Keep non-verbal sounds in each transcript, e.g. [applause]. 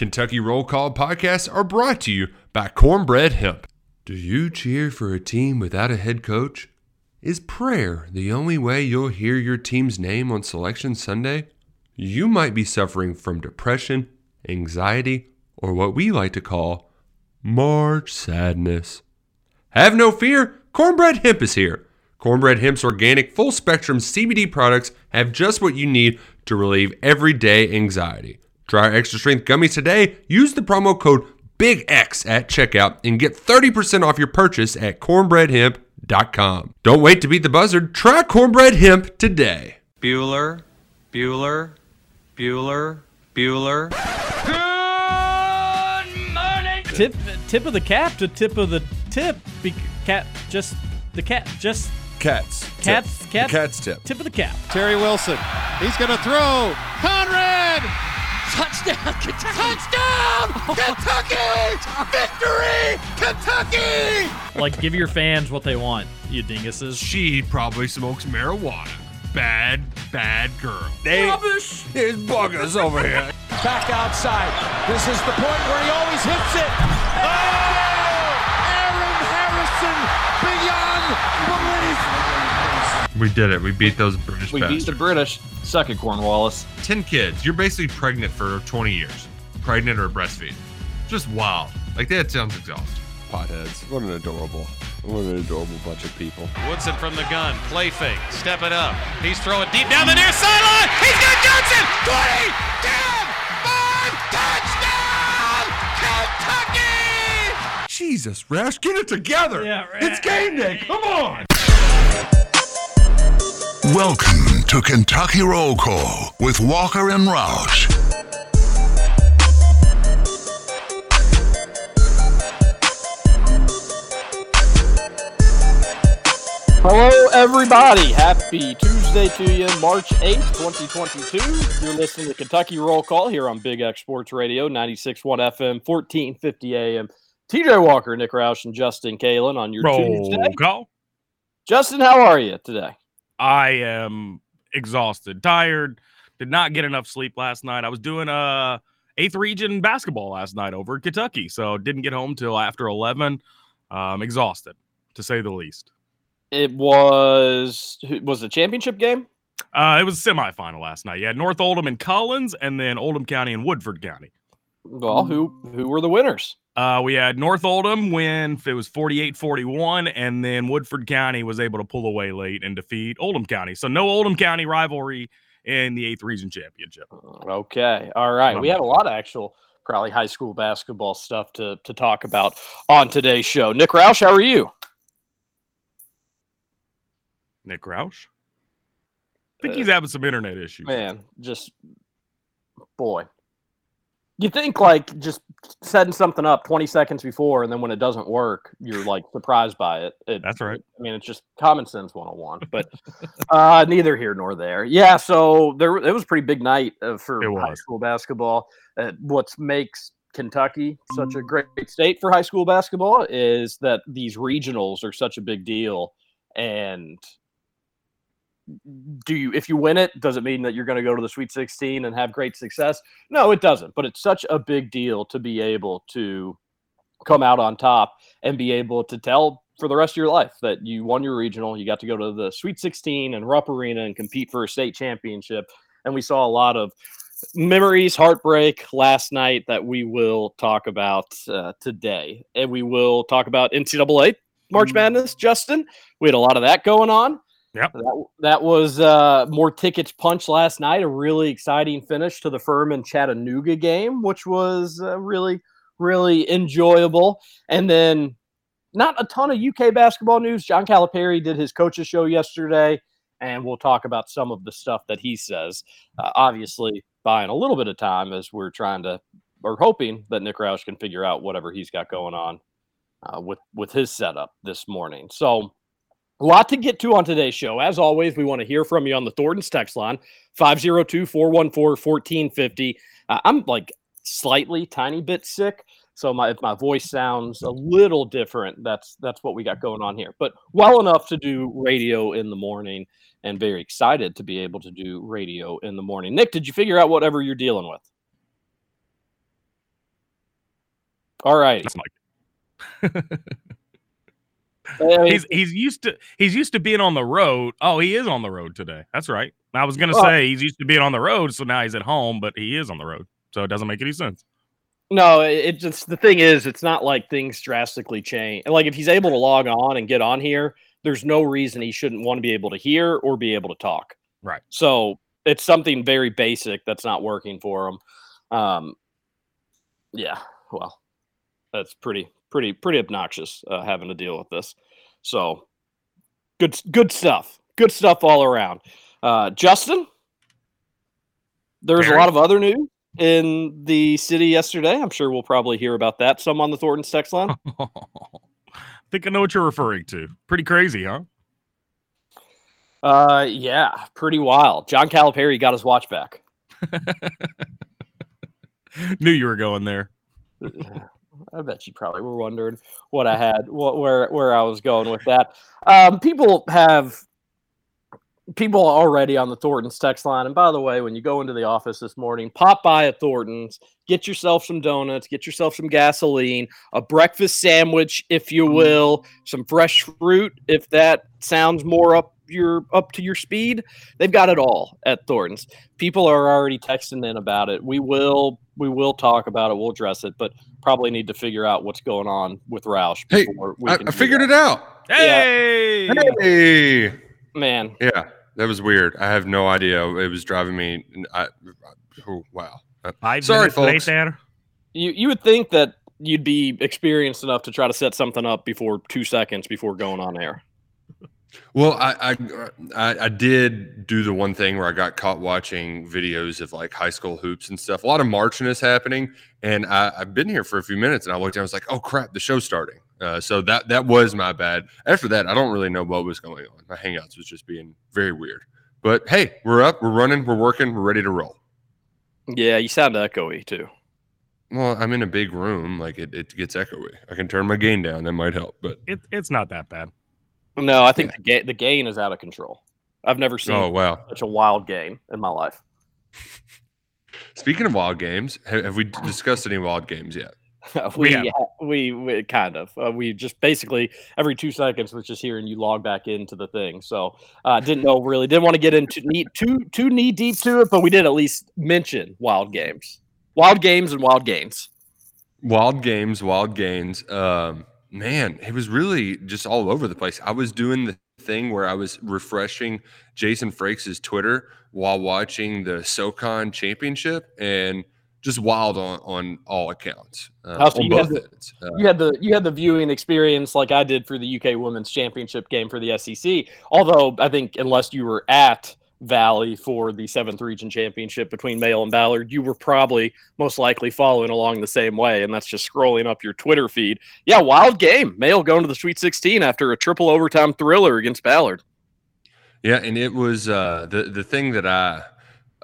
Kentucky Roll Call podcasts are brought to you by Cornbread Hemp. Do you cheer for a team without a head coach? Is prayer the only way you'll hear your team's name on Selection Sunday? You might be suffering from depression, anxiety, or what we like to call March sadness. Have no fear, Cornbread Hemp is here. Cornbread Hemp's organic, full spectrum CBD products have just what you need to relieve everyday anxiety. Try our extra strength gummies today. Use the promo code BIGX at checkout and get 30% off your purchase at cornbreadhemp.com. Don't wait to beat the buzzard. Try Cornbread Hemp today. Bueller, Bueller, Bueller, Bueller. Good morning. Tip tip of the cap to tip of the tip. Be, cap just the cap just Cats. cats Tip. cat The cat's tip. tip of the cap. Terry Wilson. He's going to throw. Conrad! Touchdown, Kentucky! Touchdown, Kentucky! Victory, Kentucky! Like give your fans what they want, you dinguses. She probably smokes marijuana. Bad, bad girl. Rubbish! Here's buggers over here. Back outside. This is the point where he always hits it. Oh! Aaron Harrison beyond belief. We did it. We beat those British We beat the British. Suck it, Cornwallis. 10 kids. You're basically pregnant for 20 years. Pregnant or breastfeeding. Just wild. Like that sounds exhausting. Potheads. What an adorable, what an adorable bunch of people. Woodson from the gun. Play fake. Step it up. He's throwing deep down the near sideline. He's got Johnson. 20, 10, 5, touchdown! Kentucky! Jesus, Rash, get it together. Yeah, It's game day. Come on. Welcome to Kentucky Roll Call with Walker and Roush. Hello, everybody. Happy Tuesday to you, March 8th, 2022. You're listening to Kentucky Roll Call here on Big X Sports Radio, 96.1 FM, 1450 AM. TJ Walker, Nick Roush, and Justin Kalen on your Tuesday. call. Justin, how are you today? I am exhausted, tired. Did not get enough sleep last night. I was doing a eighth region basketball last night over in Kentucky, so didn't get home till after eleven. Um, exhausted to say the least. It was was the championship game? Uh, it was semifinal last night. Yeah, North Oldham and Collins, and then Oldham County and Woodford County. Well, who who were the winners? Uh, we had North Oldham win. It was 48-41, and then Woodford County was able to pull away late and defeat Oldham County. So no Oldham County rivalry in the eighth region championship. Okay. All right. We have a lot of actual probably high school basketball stuff to to talk about on today's show. Nick Roush, how are you? Nick Roush. I think Uh, he's having some internet issues. Man, just boy. You think like just setting something up 20 seconds before and then when it doesn't work, you're like surprised by it. it That's right. I mean, it's just common sense 101, but [laughs] uh, neither here nor there. Yeah, so there it was a pretty big night uh, for high school basketball. Uh, what makes Kentucky such a great state for high school basketball is that these regionals are such a big deal and do you if you win it does it mean that you're going to go to the sweet 16 and have great success? No it doesn't but it's such a big deal to be able to come out on top and be able to tell for the rest of your life that you won your regional you got to go to the sweet 16 and rupp arena and compete for a state championship. And we saw a lot of memories heartbreak last night that we will talk about uh, today. And we will talk about ncaa march madness justin. We had a lot of that going on Yep. that, that was uh, more tickets punched last night. A really exciting finish to the Furman Chattanooga game, which was uh, really, really enjoyable. And then not a ton of UK basketball news. John Calipari did his coaches show yesterday, and we'll talk about some of the stuff that he says. Uh, obviously, buying a little bit of time as we're trying to, or hoping that Nick Roush can figure out whatever he's got going on uh, with with his setup this morning. So. A lot to get to on today's show. As always, we want to hear from you on the Thornton's text line 502 414 1450. Uh, I'm like slightly, tiny bit sick. So my, if my voice sounds a little different, that's that's what we got going on here. But well enough to do radio in the morning and very excited to be able to do radio in the morning. Nick, did you figure out whatever you're dealing with? All right. [laughs] That's Mike. I mean, He's he's used to he's used to being on the road. Oh, he is on the road today. That's right. I was gonna Well- say he's used to being on the road, so now he's at home, but he is on the road, so it doesn't make any sense. No, it just the thing is, it's not like things drastically change. Like if he's able to log on and get on here, there's no reason he shouldn't want to be able to hear or be able to talk. Right. So it's something very basic that's not working for him. Um, yeah. Well, that's pretty, pretty, pretty obnoxious uh, having to deal with this. So good, good stuff. Good stuff all around. Uh, Justin, there's a lot of other news in the city yesterday. I'm sure we'll probably hear about that some on the Thornton's text line. [laughs] think I know what you're referring to. Pretty crazy, huh? Uh, yeah, pretty wild. John Calipari got his watch back. [laughs] Knew you were going there. [laughs] I bet you probably were wondering what I [laughs] had, what where where I was going with that. Um, people have people already on the Thornton's text line. And by the way, when you go into the office this morning, pop by at Thornton's, get yourself some donuts, get yourself some gasoline, a breakfast sandwich, if you will, some fresh fruit, if that sounds more up your up to your speed. They've got it all at Thornton's. People are already texting in about it. We will we will talk about it. We'll address it, but probably need to figure out what's going on with Roush. Hey, before we I, can I figured that. it out. Hey, Hey, Man, yeah, that was weird. I have no idea. It was driving me. I, oh, wow. Five Sorry, minutes folks. later. you you would think that you'd be experienced enough to try to set something up before two seconds before going on air. Well, I, I I I did do the one thing where I got caught watching videos of like high school hoops and stuff. A lot of marching is happening, and I, I've been here for a few minutes, and I looked, down and I was like, "Oh crap, the show's starting." Uh, so that that was my bad. After that, I don't really know what was going on. My Hangouts was just being very weird. But hey, we're up, we're running, we're working, we're ready to roll. Yeah, you sound echoey too. Well, I'm in a big room, like it, it gets echoey. I can turn my gain down, that might help. But It, it's not that bad. No, I think the, ga- the gain is out of control. I've never seen oh wow. such a wild gain in my life. [laughs] Speaking of wild games, have, have we discussed any wild games yet? [laughs] we, have. we we kind of uh, we just basically every two seconds was just hearing you log back into the thing. So uh, didn't know really didn't want to get into knee too too knee deep to it, but we did at least mention wild games, wild games and wild gains. Wild games, wild gains. Um, man, it was really just all over the place. I was doing the thing where I was refreshing Jason Frakes' Twitter while watching the SoCon championship and just wild on, on all accounts. Uh, Oh, so on you had the- Uh, You had the you had the viewing experience like I did for the UK Women's Championship game for the SEC. Although I think unless you were at Valley for the seventh region championship between Male and Ballard, you were probably most likely following along the same way, and that's just scrolling up your Twitter feed. Yeah, wild game. Male going to the Sweet 16 after a triple overtime thriller against Ballard. Yeah, and it was uh, the the thing that I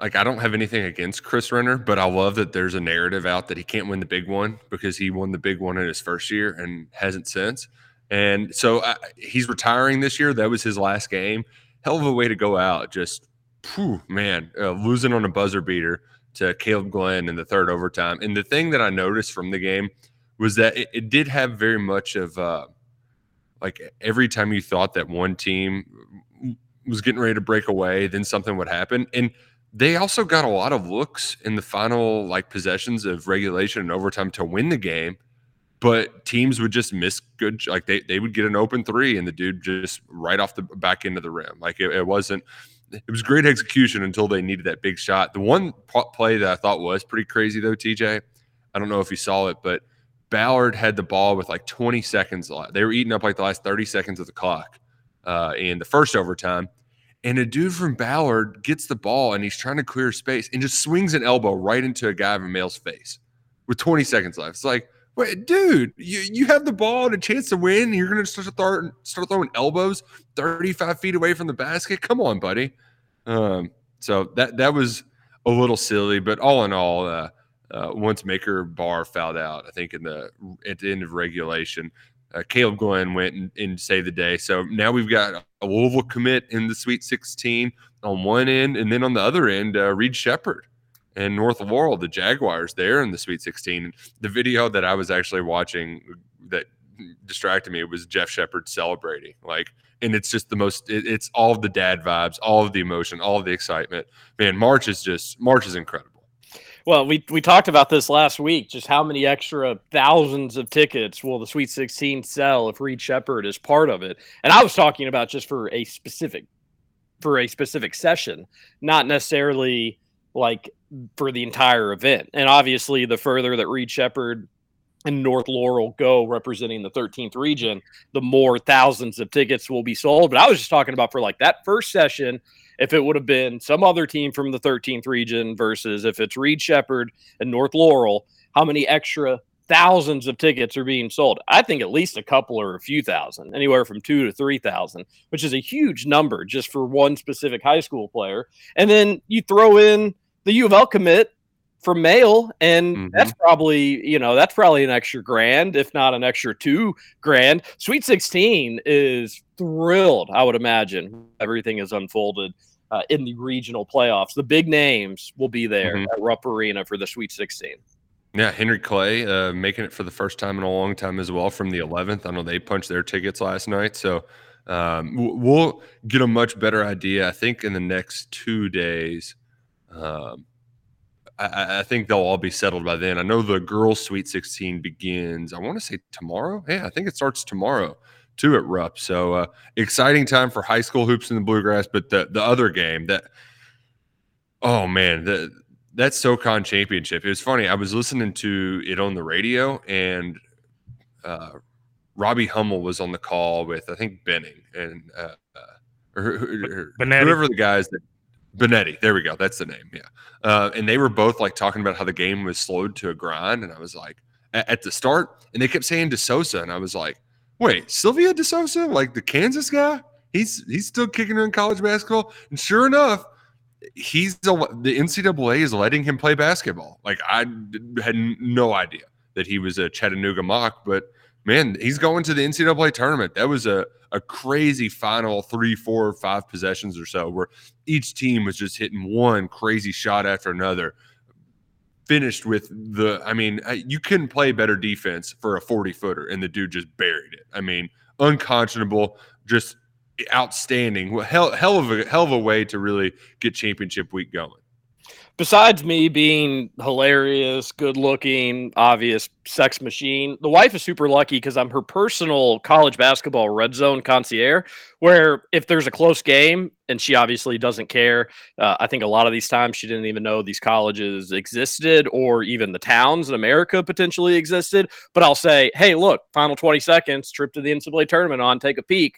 like. I don't have anything against Chris Renner, but I love that there's a narrative out that he can't win the big one because he won the big one in his first year and hasn't since. And so uh, he's retiring this year. That was his last game. Hell of a way to go out. Just, phew, man, uh, losing on a buzzer beater to Caleb Glenn in the third overtime. And the thing that I noticed from the game was that it, it did have very much of uh, like every time you thought that one team was getting ready to break away, then something would happen. And they also got a lot of looks in the final like possessions of regulation and overtime to win the game. But teams would just miss good, like they, they would get an open three and the dude just right off the back end of the rim. Like it, it wasn't, it was great execution until they needed that big shot. The one play that I thought was pretty crazy though, TJ, I don't know if you saw it, but Ballard had the ball with like 20 seconds left. They were eating up like the last 30 seconds of the clock uh, in the first overtime. And a dude from Ballard gets the ball and he's trying to clear space and just swings an elbow right into a guy from Male's face with 20 seconds left. It's like, wait, dude, you, you have the ball and a chance to win. And you're going to start, start throwing elbows 35 feet away from the basket. Come on, buddy. Um, so that that was a little silly, but all in all, uh, uh, once Maker Bar fouled out, I think in the at the end of regulation, uh, Caleb Glenn went and, and saved the day. So now we've got a Louisville commit in the Sweet 16 on one end, and then on the other end, uh, Reed Sheppard. And North Laurel, the Jaguars, there in the Sweet 16. The video that I was actually watching that distracted me was Jeff Sheppard celebrating. Like, and it's just the most. It, it's all the dad vibes, all of the emotion, all of the excitement. Man, March is just March is incredible. Well, we we talked about this last week. Just how many extra thousands of tickets will the Sweet 16 sell if Reed Sheppard is part of it? And I was talking about just for a specific for a specific session, not necessarily like for the entire event. And obviously, the further that Reed Sheppard and North Laurel go representing the 13th region, the more thousands of tickets will be sold. But I was just talking about for like that first session, if it would have been some other team from the 13th region versus if it's Reed Sheppard and North Laurel, how many extra thousands of tickets are being sold. I think at least a couple or a few thousand, anywhere from two to 3,000, which is a huge number just for one specific high school player. And then you throw in the U of L commit for male, and mm-hmm. that's probably you know that's probably an extra grand, if not an extra two grand. Sweet Sixteen is thrilled, I would imagine. Everything is unfolded uh, in the regional playoffs. The big names will be there mm-hmm. at Rupp Arena for the Sweet Sixteen. Yeah, Henry Clay uh, making it for the first time in a long time as well from the 11th. I know they punched their tickets last night, so um, we'll get a much better idea. I think in the next two days. Um, I, I, think they'll all be settled by then. I know the girls' Sweet 16 begins. I want to say tomorrow. Yeah, I think it starts tomorrow too at Rupp. So uh, exciting time for high school hoops in the bluegrass. But the the other game that, oh man, the that SoCon championship. It was funny. I was listening to it on the radio, and uh, Robbie Hummel was on the call with I think Benning and uh, or, or, or whoever the guys that Benetti. There we go. That's the name. Yeah. Uh, and they were both like talking about how the game was slowed to a grind. And I was like, at, at the start, and they kept saying De Sousa. And I was like, wait, Silvio De Sousa, like the Kansas guy? He's he's still kicking in college basketball. And sure enough, he's the, the NCAA is letting him play basketball. Like I had no idea that he was a Chattanooga Moc, but man, he's going to the NCAA tournament. That was a a crazy final three, four, five possessions or so where each team was just hitting one crazy shot after another. Finished with the, I mean, you couldn't play better defense for a 40 footer, and the dude just buried it. I mean, unconscionable, just outstanding. Hell, hell of a hell of a way to really get championship week going besides me being hilarious, good looking, obvious sex machine, the wife is super lucky because I'm her personal college basketball red zone concierge. Where if there's a close game and she obviously doesn't care, uh, I think a lot of these times she didn't even know these colleges existed or even the towns in America potentially existed. But I'll say, hey, look, final 20 seconds, trip to the NCAA tournament on, take a peek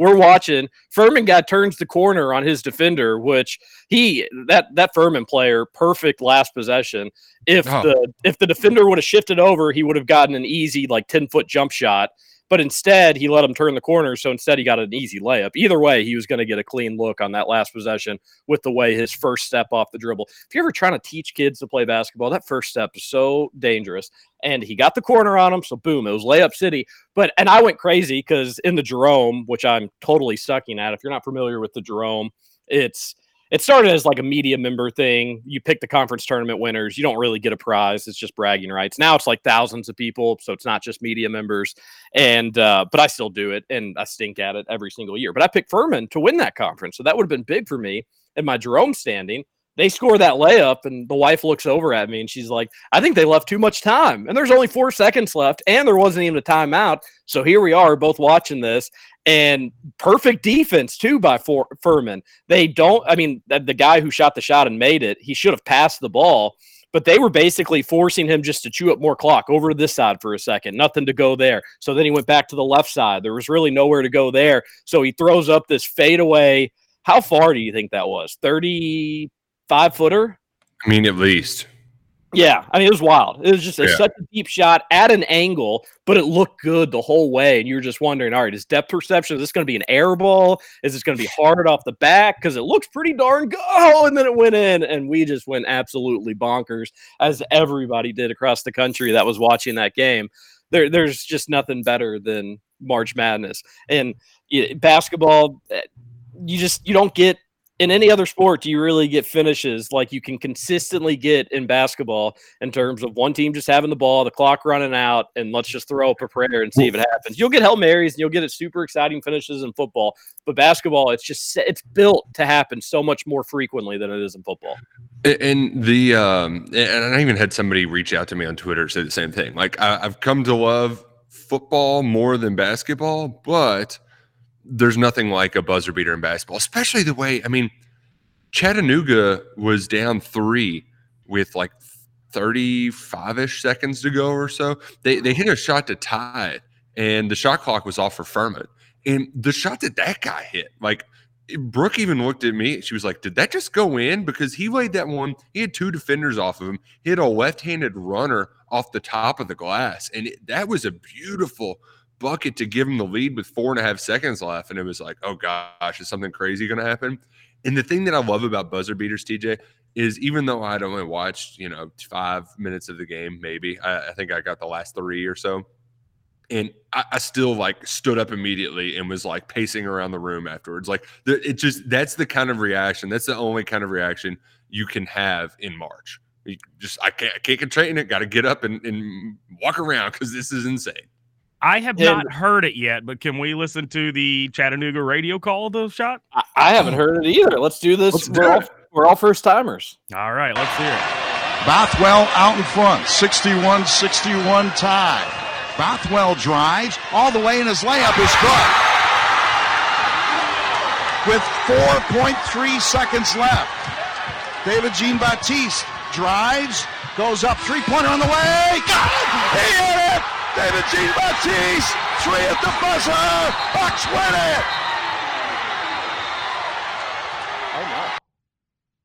we're watching. Furman guy turns the corner on his defender, which he that that Furman player perfect last possession. If oh. the if the defender would have shifted over, he would have gotten an easy like ten foot jump shot. But instead, he let him turn the corner. So instead, he got an easy layup. Either way, he was going to get a clean look on that last possession with the way his first step off the dribble. If you're ever trying to teach kids to play basketball, that first step is so dangerous. And he got the corner on him. So boom, it was layup city. But, and I went crazy because in the Jerome, which I'm totally sucking at, if you're not familiar with the Jerome, it's it started as like a media member thing. You pick the conference tournament winners. You don't really get a prize. It's just bragging rights. Now it's like thousands of people, so it's not just media members. And uh, but I still do it, and I stink at it every single year. But I picked Furman to win that conference, so that would have been big for me in my Jerome standing. They score that layup, and the wife looks over at me and she's like, I think they left too much time. And there's only four seconds left, and there wasn't even a timeout. So here we are, both watching this and perfect defense too by For- Furman. They don't. I mean, the, guy who shot the shot and made it, he should have passed the ball, but they were basically forcing him just to chew up more clock over this side for a second. Nothing to go there. So then he went back to the left side. There was really nowhere to go there. So he throws up this fadeaway. How far do you think that was? Thirty-five footer. I mean, at least. Yeah, I mean it was wild. It was just a, yeah. such a deep shot at an angle, but it looked good the whole way. And you're just wondering, all right, is depth perception? Is this going to be an air ball? Is this going to be hard off the back? Because it looks pretty darn good. [laughs] Oh, and then it went in, and we just went absolutely bonkers, as everybody did across the country that was watching that game. There, there's just nothing better than March Madness and basketball. Eh, you just you don't get in any other sport do you really get finishes like you can consistently get in basketball in terms of one team just having the ball, the clock running out, and let's just throw up a prayer and see if it happens. You'll get Hail Marys and you'll get it super exciting finishes in football, but basketball, it's just it's built to happen so much more frequently than it is in football. And the um, and I even had somebody reach out to me on Twitter say the same thing. Like I, I've come to love football more than basketball, but there's nothing like a buzzer beater in basketball, especially the way I mean, Chattanooga was down three with like 35 ish seconds to go or so. They they hit a shot to tie it, and the shot clock was off for Furman. And the shot that that guy hit, like Brooke even looked at me. She was like, Did that just go in? Because he laid that one, he had two defenders off of him. He had a left handed runner off the top of the glass. And it, that was a beautiful bucket to give him the lead with four and a half seconds left. And it was like, Oh gosh, is something crazy going to happen? And the thing that I love about buzzer beaters, TJ, is even though I'd only watched, you know, five minutes of the game, maybe, I, I think I got the last three or so and I, I, still like stood up immediately and was like pacing around the room afterwards. Like the, it just that's the kind of reaction. That's the only kind of reaction you can have in March. You just I can't I can't contain it. Got to get up and, and walk around because this is insane. I have not heard it yet, but can we listen to the Chattanooga radio call of the shot? I, I haven't heard it either. Let's do this. Let's we're, do all, we're all first timers. All right, let's hear it. Bothwell out in front, 61 61 tie. Bothwell drives all the way, and his layup is good. With 4.3 seconds left, David Jean Baptiste drives, goes up three pointer on the way. Got it! He hit it! David Jean Baptiste, three at the buzzer. Bucks win it. Oh no,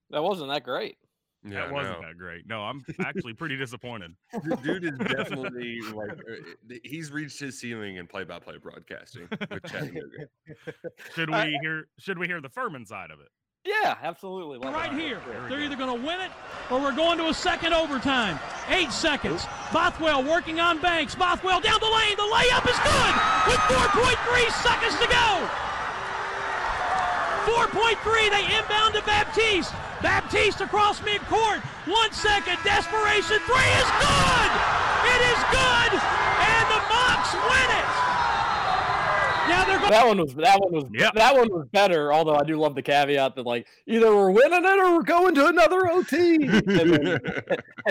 that wasn't that great. Yeah, that wasn't no. that great. No, I'm actually pretty disappointed. [laughs] Dude is definitely like uh, he's reached his ceiling in play-by-play broadcasting with Chattanooga. [laughs] should we hear? Should we hear the Furman side of it? Yeah, absolutely. Love right here. They're either going to win it or we're going to a second overtime. Eight seconds. Bothwell working on Banks. Bothwell down the lane. The layup is good with 4.3 seconds to go. 4.3. They inbound to Baptiste. Baptiste across midcourt. One second. Desperation. Three is good. It is good. And the Mocs win it. Now they're going. That one was that one was yep. that one was better. Although I do love the caveat that like either we're winning it or we're going to another OT. [laughs]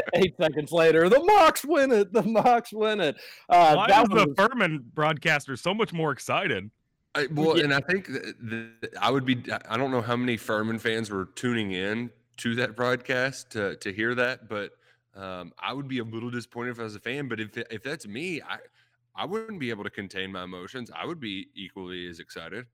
[laughs] eight seconds later, the Mocs win it. The Mocs win it. Uh, Why that was the Furman broadcaster so much more excited? I, well, yeah. and I think the, I would be. I don't know how many Furman fans were tuning in to that broadcast to to hear that, but um, I would be a little disappointed if I was a fan. But if if that's me, I I wouldn't be able to contain my emotions. I would be equally as excited.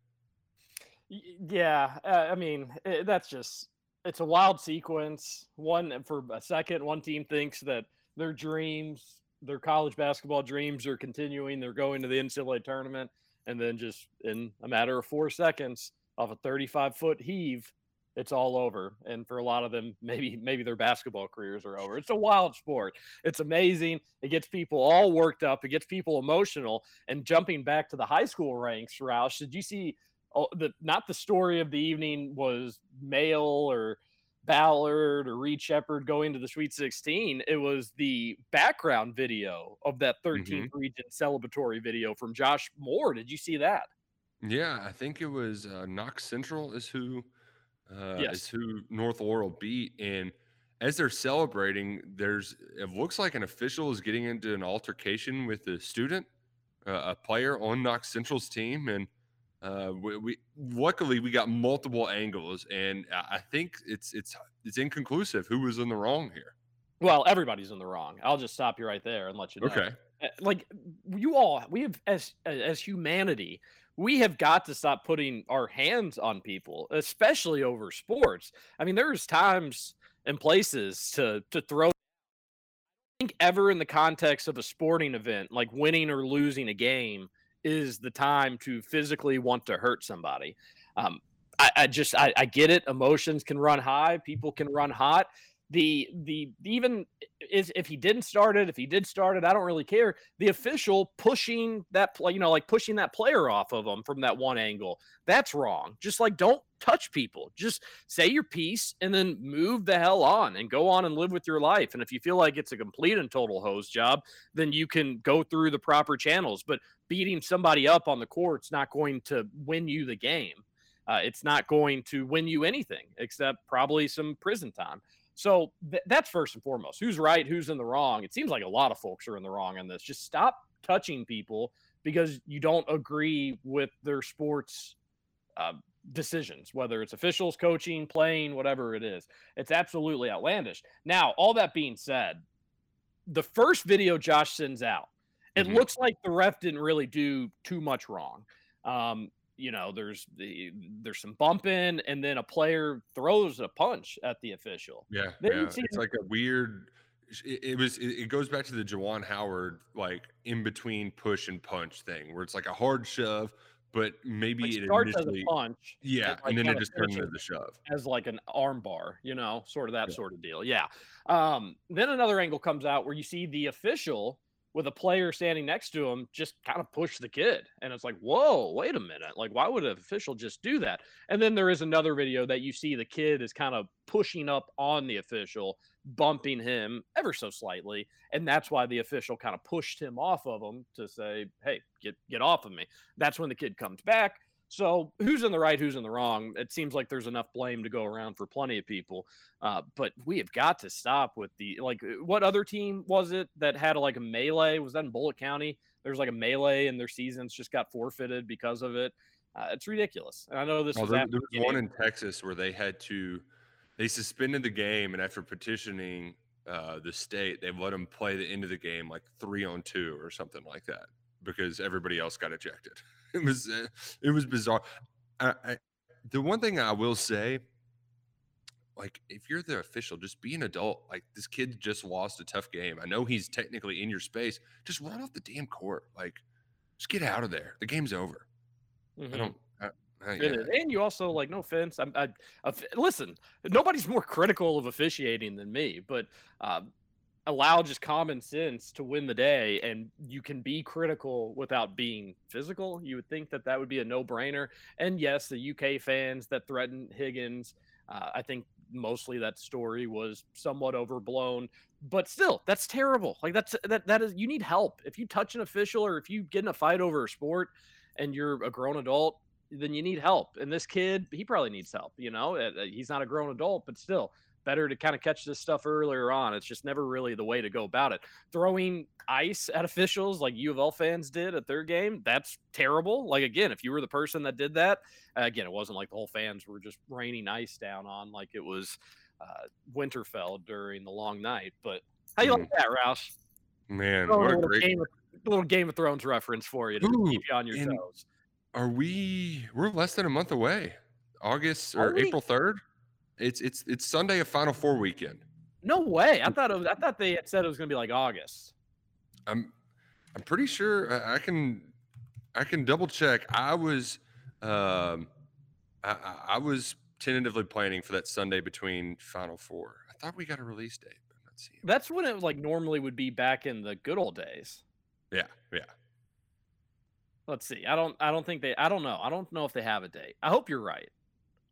Yeah, uh, I mean it, that's just it's a wild sequence. One for a second, one team thinks that their dreams, their college basketball dreams, are continuing. They're going to the NCAA tournament and then just in a matter of four seconds off a 35 foot heave it's all over and for a lot of them maybe maybe their basketball careers are over it's a wild sport it's amazing it gets people all worked up it gets people emotional and jumping back to the high school ranks roush did you see oh, the not the story of the evening was male or Ballard or Reed Sheppard going to the Sweet 16. It was the background video of that 13th mm-hmm. region celebratory video from Josh Moore. Did you see that? Yeah, I think it was uh, Knox Central is who uh, yes. is who North Laurel beat, and as they're celebrating, there's it looks like an official is getting into an altercation with a student, uh, a player on Knox Central's team, and uh, we, we, luckily we got multiple angles, and I think it's it's it's inconclusive who was in the wrong here. Well, everybody's in the wrong. I'll just stop you right there and let you know. Okay. Eh, like you all, we have as as humanity, we have got to stop putting our hands on people, especially over sports. I mean, there's times and places to to throw. I think ever in the context of a sporting event, like winning or losing a game, is the time to physically want to hurt somebody. Um, I, I, just I, I, get it. Emotions can run high. People can run hot. The the even is if he didn't start it, if he did start it, I don't really care. The official pushing that play, you know, like pushing that player off of him from that one angle, that's wrong. Just like don't touch people. Just say your piece and then move the hell on and go on and live with your life. And if you feel like it's a complete and total hose job, then you can go through the proper channels. But beating somebody up on the court's not going to win you the game. Uh, it's not going to win you anything except probably some prison time. So th- that's first and foremost. Who's right? Who's in the wrong? It seems like a lot of folks are in the wrong on this. Just stop touching people because you don't agree with their sports uh, decisions, whether it's officials, coaching, playing, whatever it is. It's absolutely outlandish. Now, all that being said, the first video Josh sends out, it Mhm. looks like the ref didn't really do too much wrong. Um, you know, there's the there's some bumping, and then a player throws a punch at the official. Yeah, Then yeah. it's like a weird. It, it was. It, it goes back to the Juwan Howard like in between push and punch thing, where it's like a hard shove, but maybe Like it starts as a punch, Yeah, and, like, and then it just turns into the shove. as like an arm bar, you know, sort of that sort of deal. Yeah. Um, then another angle comes out where you see the official with a player standing next to him just kind of push the kid. And it's like, whoa, wait a minute. Like, why would an official just do that? And then there is another video that you see the kid is kind of pushing up on the official, bumping him ever so slightly. And that's why the official kind of pushed him off of him to say, hey, get get off of me. That's when the kid comes back. So who's in the right, who's in the wrong? It seems like there's enough blame to go around for plenty of people. Uh, but we have got to stop with the like. What other team was it that had like a melee? Was that in Bullitt County? There's like a melee, and their seasons just got forfeited because of it. Uh, it's ridiculous. And I know this Oh, was there, there was one in Texas where they had to, they suspended the game, and after petitioning uh, the state, they let them play the end of the game like three on two or something like that because everybody else got ejected. [laughs] It was uh, it was bizarre. I, I, the one thing I will say, like if you're the official, just be an adult. Like this kid just lost a tough game. I know he's technically in your space. Just run off the damn court. Like just get out of there. The game's over. Mhm. I don't. I, I, yeah. And you also like no offense. I'm, I, I, listen. Nobody's more critical of officiating than me, but uh, allow just common sense to win the day, and you can be critical without being physical. You would think that that would be a no-brainer. And yes, the UK fans that threatened Higgins, uh, I think mostly that story was somewhat overblown, but still, that's terrible. Like that's that that is you need help if you touch an official or if you get in a fight over a sport and you're a grown adult then you need help. And this kid, he probably needs help. You know, Uh, uh, he's not a grown adult, but still better to kind of catch this stuff earlier on. It's just never really the way to go about it. Throwing ice at officials like U of L fans did at their game, that's terrible. Like, again, if you were the person that did that, uh, again, it wasn't like the whole fans were just raining ice down on like it was uh, Winterfell during the long night. But how you like that, Roush? Man, Throw what a little great game, of, little Game of Thrones reference for you to Ooh, keep you on your toes. Are we? We're less than a month away. August or? April third. It's it's it's Sunday of Final Four weekend. No way. I thought it was, I thought they had said it was going to be like August. I'm I'm pretty sure I, I can I can double check. I was um I, I was tentatively planning for that Sunday between Final Four. I thought we got a release date, but I'm not seeing. That's when it like normally would be back in the good old days. Yeah, yeah. Let's see. I don't I don't think they I don't know. I don't know if they have a date. I hope you're right.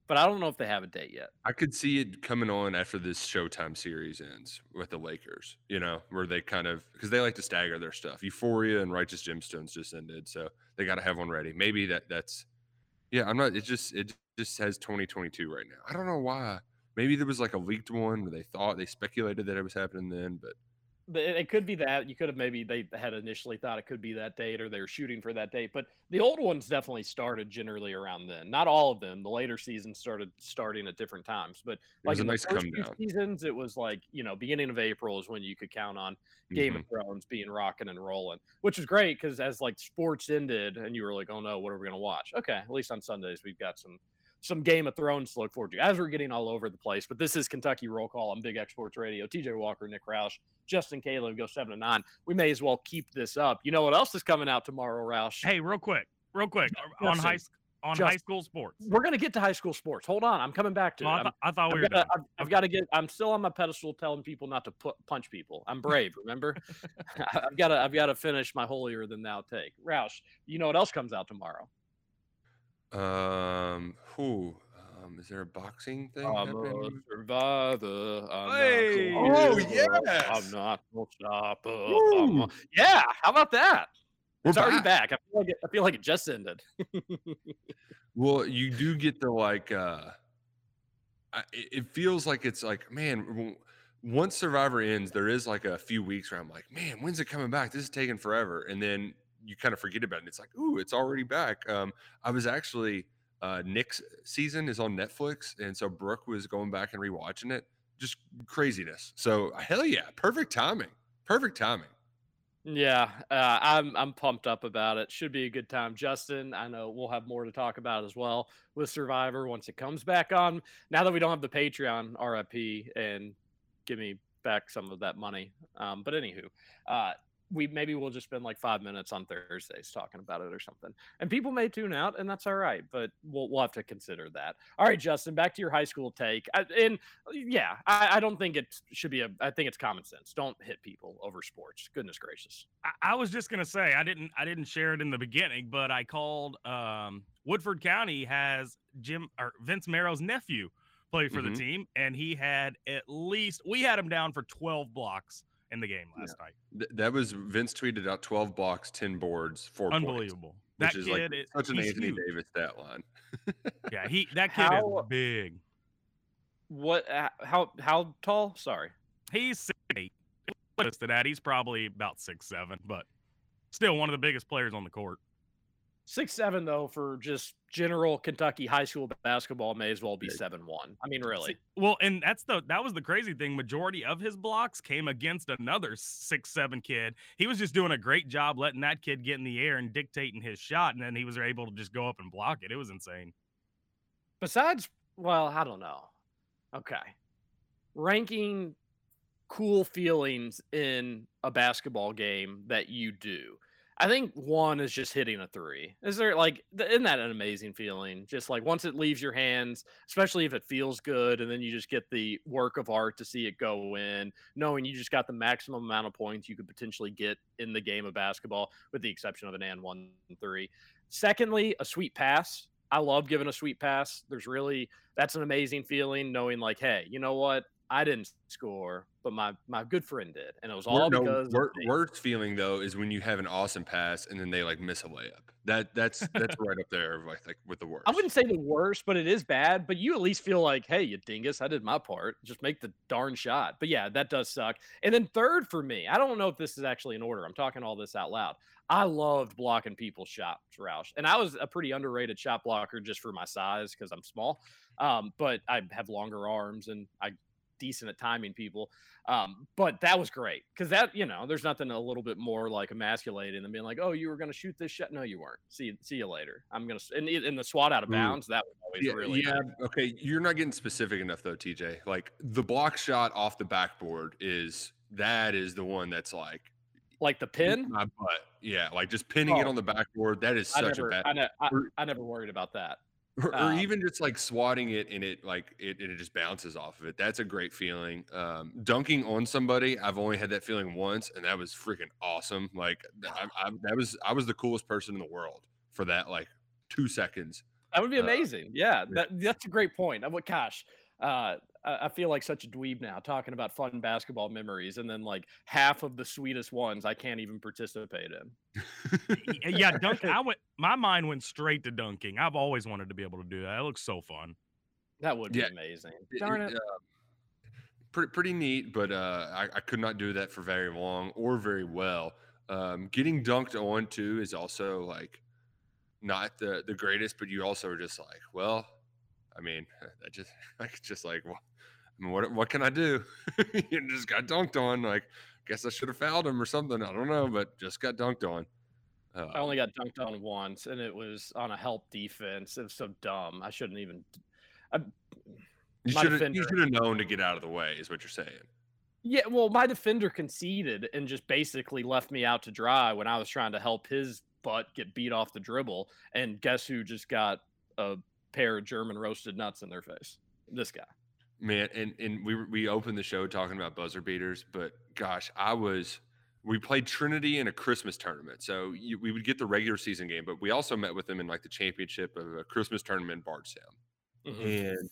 But I don't know if they have a date yet. I could see it coming on after this Showtime series ends with the Lakers, you know, where they kind of because they like to stagger their stuff. Euphoria and Righteous Gemstones just ended, so they got to have one ready. Maybe that that's yeah. I'm not. It just it just says 2022 right now. I don't know why. Maybe there was like a leaked one where they thought they speculated that it was happening then, but But It it could be that you could have maybe they had initially thought it could be that date or they were shooting for that date. But the old ones definitely started generally around then. Not all of them. The later seasons started starting at different times. But like a in nice the first few down. seasons, it was like you know beginning of April is when you could count on Game Mhm. of Thrones being rocking and rolling, which was great because as like sports ended and you were like, oh no, what are we gonna watch? Okay, at least on Sundays we've got some some Game of Thrones to look forward to. As we're getting all over the place, but this is Kentucky Roll Call on Big X Sports Radio. TJ Walker, Nick Roush, Justin Caleb go seven to nine. We may as well keep this up. You know what else is coming out tomorrow, Roush? Hey, real quick, real quick Yes, on high on Just- high school sports. We're gonna get to high school sports. Hold on, I'm coming back to it. I, th- I, thought we I've were gotta- done. I've, I've got to get. I'm still on my pedestal, telling people not to put, punch people. I'm brave. Remember, [laughs] [laughs] I've got to. I've got to finish my holier than thou take. Roush, you know what else comes out tomorrow? Um, who? Um, is there a boxing thing? I'm a survivor. I'm Hey! Oh, yes! I'm not gonna stop. I'm a- Yeah, how about that? We're It's already back. back. I feel like it, I feel like it just ended. [laughs] Well, you do get the like. uh I- it feels like it's like man. Once Survivor ends, there is like a few weeks where I'm like, man, when's it coming back? This is taking forever, and then you kind of forget about it. It's like, ooh, it's already back. Um, I was actually uh Nick's season is on Netflix, and so Brooke was going back and rewatching it. Just craziness. So hell yeah, perfect timing. Perfect timing. Yeah, uh, I'm I'm pumped up about it. Should be a good time. Justin, I know we'll have more to talk about as well with Survivor once it comes back on. Now that we don't have the Patreon RIP and give me back some of that money. Um, but anywho, uh, we maybe we'll just spend like five minutes on Thursdays talking about it or something. And people may tune out, and that's all right. But we'll we'll have to consider that. All right, Justin, back to your high school take. I, and yeah, I, I don't think it should be a. I think it's common sense. Don't hit people over sports. Goodness gracious. I, I was just gonna say I didn't I didn't share it in the beginning, but I called um, Woodford County has Jim or Vince Marrow's nephew play for Mhm. the team, and he had at least we had him down for twelve blocks in the game last night. Th- that was Vince tweeted out 12 blocks, 10 boards, four points, Unbelievable. which That is kid, like is- such an Anthony huge. Davis stat line. Yeah, he [laughs] that kid How- is big. What? uh, How? How tall? Sorry. He's six eight. Listed at he's probably about six seven, but still one of the biggest players on the court. Six seven though for just general Kentucky high school basketball may as well be seven one. I mean, really. Well, and that's the that was the crazy thing. Majority of his blocks came against another six seven kid. He was just doing a great job letting that kid get in the air and dictating his shot, and then he was able to just go up and block it. It was insane. Besides, well, I don't know. Okay, ranking cool feelings in a basketball game that you do. I think one is just hitting a three. Is there like, isn't that an amazing feeling? Just like once it leaves your hands, especially if it feels good, and then you just get the work of art to see it go in, knowing you just got the maximum amount of points you could potentially get in the game of basketball, with the exception of an and one three. Secondly, a sweet pass. I love giving a sweet pass. There's really that's an amazing feeling knowing like, hey, you know what? I didn't score, but my my good friend did, and it was all no, because wor- worst feeling though is when you have an awesome pass and then they like miss a layup. That that's [laughs] that's right up there, like like with the worst. I wouldn't say the worst, but it is bad. But you at least feel like, hey, you dingus, I did my part. Just make the darn shot. But yeah, that does suck. And then third for me, I don't know if this is actually in order. I'm talking all this out loud. I loved blocking people's shots, Roush. And I was a pretty underrated shot blocker just for my size because I'm small. Um, but I have longer arms and I decent at timing people. Um, but that was great because that, you know, there's nothing a little bit more like emasculating than being like, oh, you were going to shoot this shot. No, you weren't. See, see you later. I'm going to, and, and the SWAT out of Ooh. bounds, that was always yeah, really yeah. nice. Okay, you're not getting specific enough though, TJ. Like the block shot off the backboard is that is the one that's like like the pin. my butt. Yeah, like just pinning it Oh. on the backboard. That is such never, a bad. I, ne- I, I never worried about that. Or, or Um, even just like swatting it and it like it, and it just bounces off of it. That's a great feeling. Um, dunking on somebody, I've only had that feeling once, and that was freaking awesome. Like I, I, that was I was the coolest person in the world for that like two seconds. That would be Uh, amazing. yeah, that, that's a great point. I'm like, gosh, uh, I, I feel like such a dweeb now talking about fun basketball memories, and then like half of the sweetest ones I can't even participate in. Yeah, dunk. I went. My mind went straight to dunking. I've always wanted to be able to do that. It looks so fun. That would be Yeah. amazing. Darn it, it. uh, pretty pretty neat, but uh, I, I could not do that for very long or very well. Um, getting dunked on too is also like not the the greatest, but you also are just like, well, I mean, [laughs] that just [laughs] like just like, well, I mean, what what can I do? [laughs] you just got dunked on. Like, guess I should have fouled him or something. I don't know, but just got dunked on. Uh, I only got dunked on once, and it was on a help defense. It was so dumb. I shouldn't even. I, you my should have defender- you should have known to get out of the way, is what you're saying. Yeah, well, my defender conceded and just basically left me out to dry when I was trying to help his butt get beat off the dribble. And guess who just got a pair of German roasted nuts in their face? This guy. Man, and and we we opened the show talking about buzzer beaters, but gosh, I was we played Trinity in a Christmas tournament, so you, we would get the regular season game, but we also met with them in like the championship of a Christmas tournament in Bardstown, Mm-hmm. and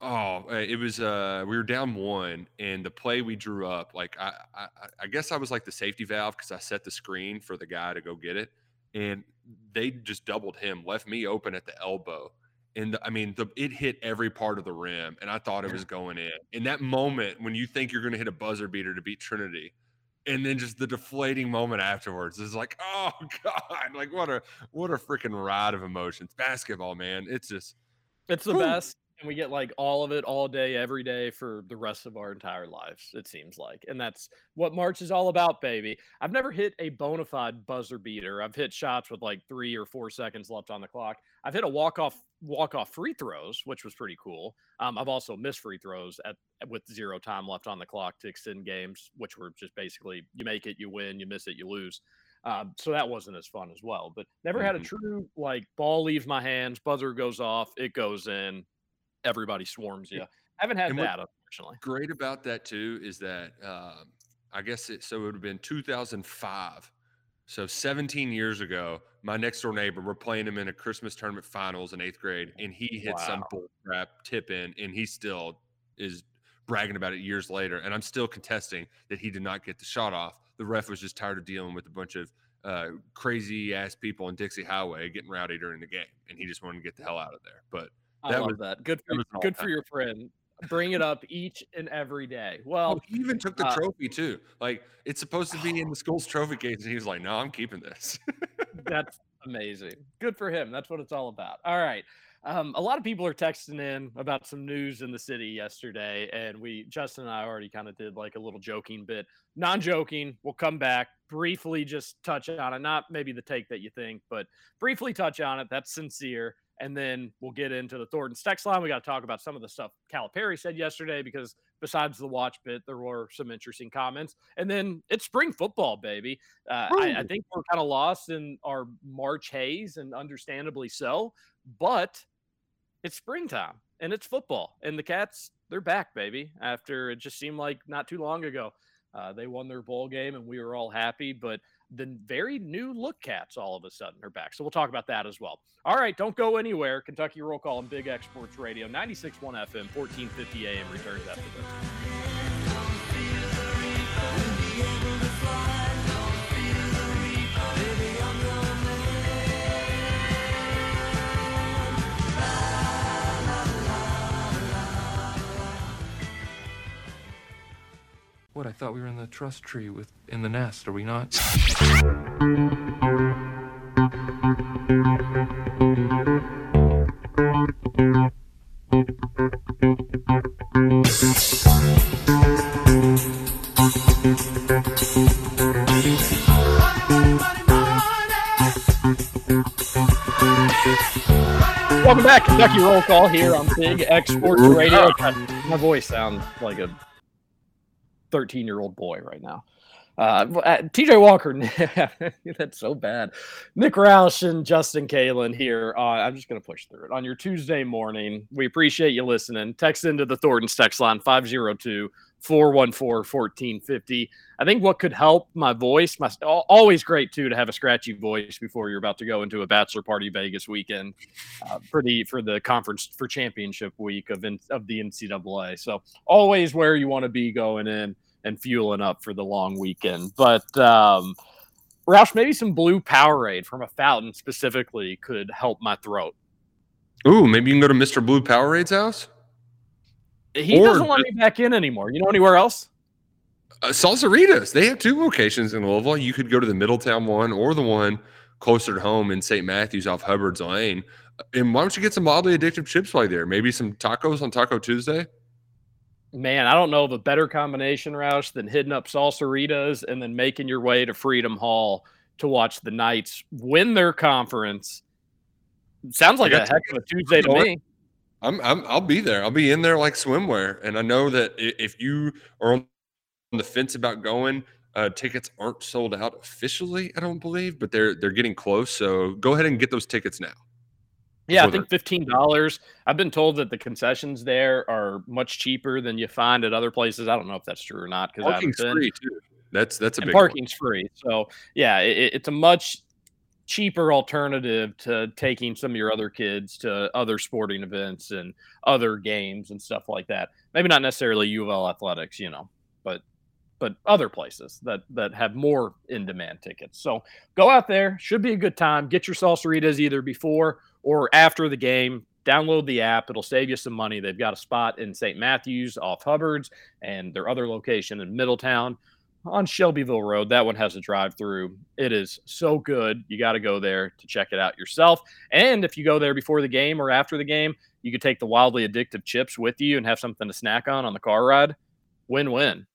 oh, uh, it was uh we were down one, and the play we drew up, like I I, I guess I was like the safety valve because I set the screen for the guy to go get it, and they just doubled him, left me open at the elbow and the, I mean, the, it hit every part of the rim, and I thought it was going in. In that moment, when you think you're going to hit a buzzer beater to beat Trinity, and then just the deflating moment afterwards is like, oh [laughs] god, like what a what a freaking ride of emotions. Basketball, man, it's just It's the Whew. best. And we get like all of it all day, every day for the rest of our entire lives, it seems like. And that's what March is all about, baby. I've never hit a bona fide buzzer beater. I've hit shots with like three or four seconds left on the clock. I've hit a walk off walk off free throws, which was pretty cool. Um, I've also missed free throws at with zero time left on the clock to extend games, which were just basically you make it, you win, you miss it, you lose. Um, so that wasn't as fun as well. But never had a Mhm. true like ball leaves my hands, buzzer goes off, it goes in, everybody swarms you. I Haven't had And that unfortunately. great about that too is that um, I guess it so it would have been 2005. So 17 years ago, my next door neighbor, we're playing him in a Christmas tournament finals in eighth grade, and he hit some Wow. bull crap tip in, and he still is bragging about it years later. And I'm still contesting that he did not get the shot off. The ref was just tired of dealing with a bunch of uh, crazy ass people on Dixie Highway getting rowdy during the game, and he just wanted to get the hell out of there. But I that love was that. Good for that good for your friend. Bring it up each and every day. Oh, Well, he even took the uh, trophy too. Like it's supposed to be in the [sighs] school's trophy case, and he was like, "No, I'm keeping this." [laughs] That's amazing. Good for him. That's what it's all about. All right. Um, a lot of people are texting in about some news in the city yesterday, and we Justin and I already kind of did like a little joking bit, non-joking. We'll come back briefly, just touch on it. Not maybe the take that you think, but briefly touch on it. That's sincere, and then we'll get into the Thornton text line. We got to talk about some of the stuff Calipari said yesterday because besides the watch bit, there were some interesting comments. And then it's spring football, baby. Uh, I, I think we're kind of lost in our March haze, and understandably so. But it's springtime and it's football, and the Cats they're back, baby. After it just seemed like not too long ago, uh, they won their bowl game, and we were all happy. But the very new look Cats all of a sudden are back. So we'll talk about that as well. All right, don't go anywhere. Kentucky Roll Call and Big X Sports Radio, 96.1 FM, 1450 AM returns after this. What? I thought we were in the trust tree with in the nest. Are we not? Welcome back, Kentucky Roll Call here on Big X Sports Radio. My voice sounds like a 13 year old boy right now. Uh, uh, TJ Walker, [laughs] that's so bad. Nick Roush and Justin Kalen here. Uh, I'm just going to push through it on your Tuesday morning. We appreciate you listening. Text into the Thornton's text line 502 414 1450. I think what could help my voice, my always great too to have a scratchy voice before you're about to go into a bachelor party Vegas weekend uh, for the for the conference for championship week of of the NCAA. So always where you want to be going in and fueling up for the long weekend. But um, Roush, maybe some blue Powerade from a fountain specifically could help my throat. Ooh, maybe you can go to Mr. Blue Powerade's house. He Or doesn't let me back in anymore. You know anywhere else? Uh, Salsaritas. They have two locations in Louisville. You could go to the Middletown one or the one closer to home in St. Matthews off Hubbard's Lane. And why don't you get some mildly addictive chips while you're there? Maybe some tacos on Taco Tuesday. Man, I don't know of a better combination, Roush, than hitting up Salsaritas and then making your way to Freedom Hall to watch the Knights win their conference. Sounds like a heck of a Tuesday to me. I'm, I'm I'll be there. I'll be in there like swimwear. And I know that if you are on the fence about going, Uh, tickets aren't sold out officially, I don't believe, but they're they're getting close. So go ahead and get those tickets now. Yeah, I think fifteen dollars. I've been told that the concessions there are much cheaper than you find at other places. I don't know if that's true or not because Parking's free too. That's that's a and big one. parking's free. So yeah, it, it's a much cheaper alternative to taking some of your other kids to other sporting events and other games and stuff like that. Maybe not necessarily U of L athletics, you know, but but other places that that have more in demand tickets. So go out there, should be a good time. Get your salsaritas either before or after the game. Download the app; it'll save you some money. They've got a spot in St. Matthews off Hubbard's, and their other location in Middletown on Shelbyville Road. That one has a drive through. It is so good. You got to go there to check it out yourself. And if you go there before the game or after the game, you could take the wildly addictive chips with you and have something to snack on on the car ride. Win win.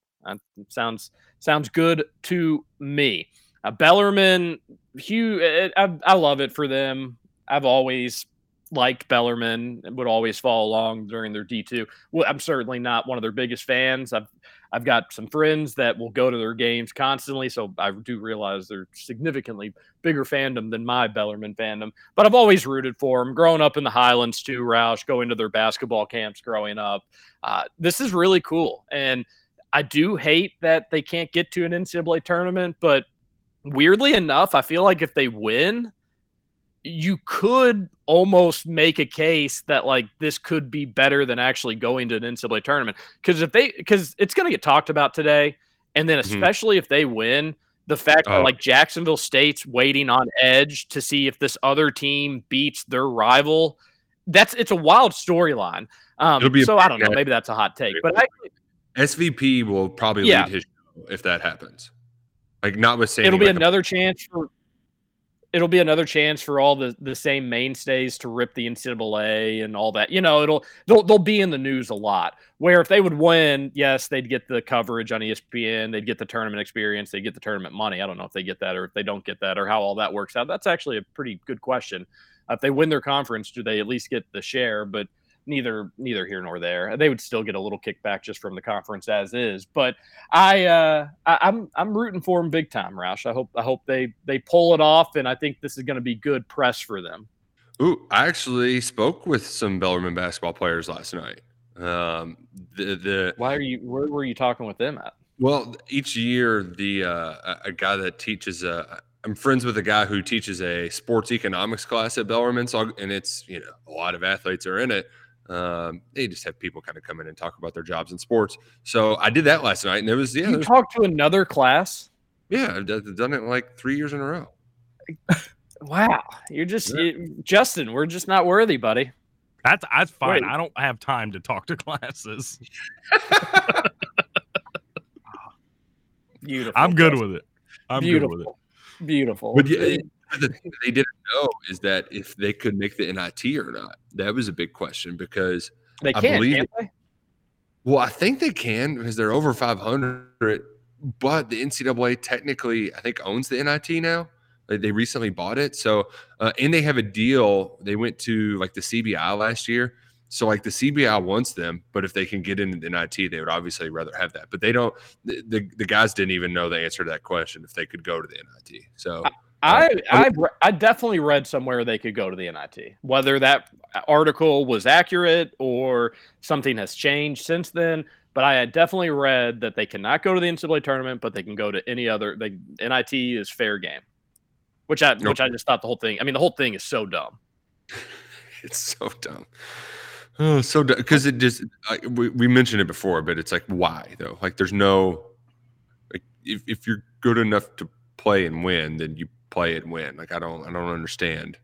Sounds sounds good to me. Uh, Bellarmine, Hugh, I, I, I love it for them. I've always liked Bellarmine. Would always follow along during their D two. Well, I'm certainly not one of their biggest fans. I've I've got some friends that will go to their games constantly, so I do realize they're significantly bigger fandom than my Bellarmine fandom. But I've always rooted for them. Growing up in the Highlands too, Roush, going to their basketball camps growing up. Uh, this is really cool, and I do hate that they can't get to an NCAA tournament. But weirdly enough, I feel like if they win, you could almost make a case that like this could be better than actually going to an NCAA tournament. Because if they, because it's going to get talked about today, and then Mhm. especially if they win, the fact that Oh. like Jacksonville State's waiting on edge to see if this other team beats their rival, that's it's a wild storyline. Um, so I don't know, maybe that's a hot take, but I, SVP will probably Yeah. lead his show if that happens. Like not with notwithstanding, it'll be like, a- another chance for it'll be another chance for all the the same mainstays to rip the NCAA and all that. You know, it'll they'll they'll be in the news a lot. Where if they would win, yes, they'd get the coverage on ESPN, they'd get the tournament experience, they get the tournament money. I don't know if they get that or if they don't get that or how all that works out. That's actually a pretty good question. Uh, if they win their conference, do they at least get the share? But neither neither here nor there. They would still get a little kickback just from the conference as is. But I, uh, I I'm I'm rooting for them big time, Roush. I hope I hope they they pull it off, and I think this is going to be good press for them. Ooh, I actually spoke with some Bellarmine basketball players last night. Um, the the Why are you? Where were you talking with them at? well, each year the uh, a- a guy that teaches uh, I'm friends with a guy who teaches a sports economics class at Bellarmine, so and it's you know a lot of athletes are in it. Um, they just have people kind of come in and talk about their jobs in sports. So I did that last night, and it was yeah, you there's- talked to another class. yeah, I've done done it like three years in a row. [laughs] Wow, you're just you- Justin. We're just not worthy, buddy. That's that's fine. Wait. I don't have time to talk to classes. [laughs] Beautiful. I'm good with it. I'm Beautiful. good with it. Beautiful. But yeah, it- the thing that they didn't know is that if they could make the NIT or not. That was a big question because they I believe can't they? Well, I think they can because they're over 500, but the NCAA technically, I think, owns the NIT now. Like, they recently bought it. So, uh, and they have a deal. They went to like the CBI last year. So, like, the CBI wants them, but if they can get into the NIT, they would obviously rather have that. But they don't, the, the, the guys didn't even know the answer to that question if they could go to the NIT. So, I I I definitely read somewhere they could go to the NIT. Whether that article was accurate or something has changed since then, but I had definitely read that they cannot go to the NCAA tournament, but they can go to any other. They, NIT is fair game, which I which I just thought the whole thing. I mean, the whole thing is so dumb. [laughs] it's so dumb. Oh, so because it just like, we, we mentioned it before, but it's like why though? Like there's no like if, if you're good enough to play and win, then you play and win. Like I don't I don't understand.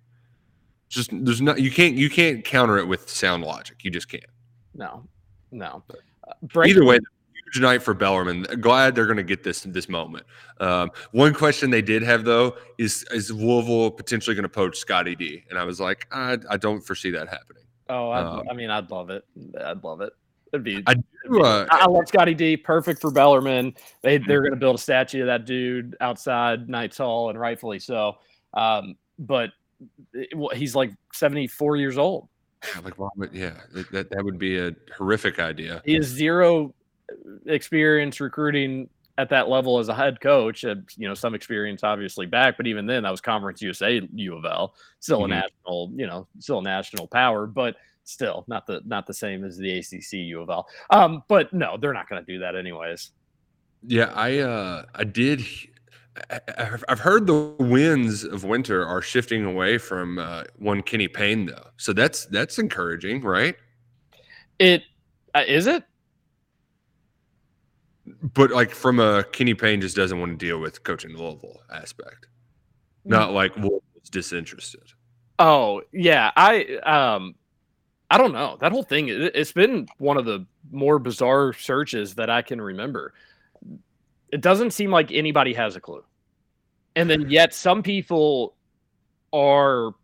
Just there's not you can't you can't counter it with sound logic. You just can't. No, no. Uh, Either way, huge night for Bellarmine. Glad they're going to get this this moment. Um, one question they did have though is is Louisville potentially going to poach Scotty D? And I was like, I, I don't foresee that happening. Oh, Um, I mean, I'd love it. I'd love it. It'd be. I it'd do, be- uh, I I love Scotty D. Perfect for Bellarmine. They they're going to build a statue of that dude outside Knights Hall, and rightfully so. Um, but it- well, he's like seventy four years old. Yeah, like why yeah that, that that would be a horrific idea. He has zero experience recruiting at that level as a head coach. Uh, you know, some experience obviously back, but even then, that was Conference USA U of L, still Mhm. a national, you know, still a national power, but still not the not the same as the ACC U of L. Um, but no, they're not going to do that anyways. Yeah, I uh I did I, I've heard the winds of winter are shifting away from uh, one Kenny Payne though. So that's that's encouraging, right? It uh, is it. But like from a Kenny Payne just doesn't want to deal with coaching Louisville aspect. Not like Wolf is disinterested. Oh yeah, I um, I don't know that whole thing. It, it's been one of the more bizarre searches that I can remember. It doesn't seem like anybody has a clue, and then yet some people are.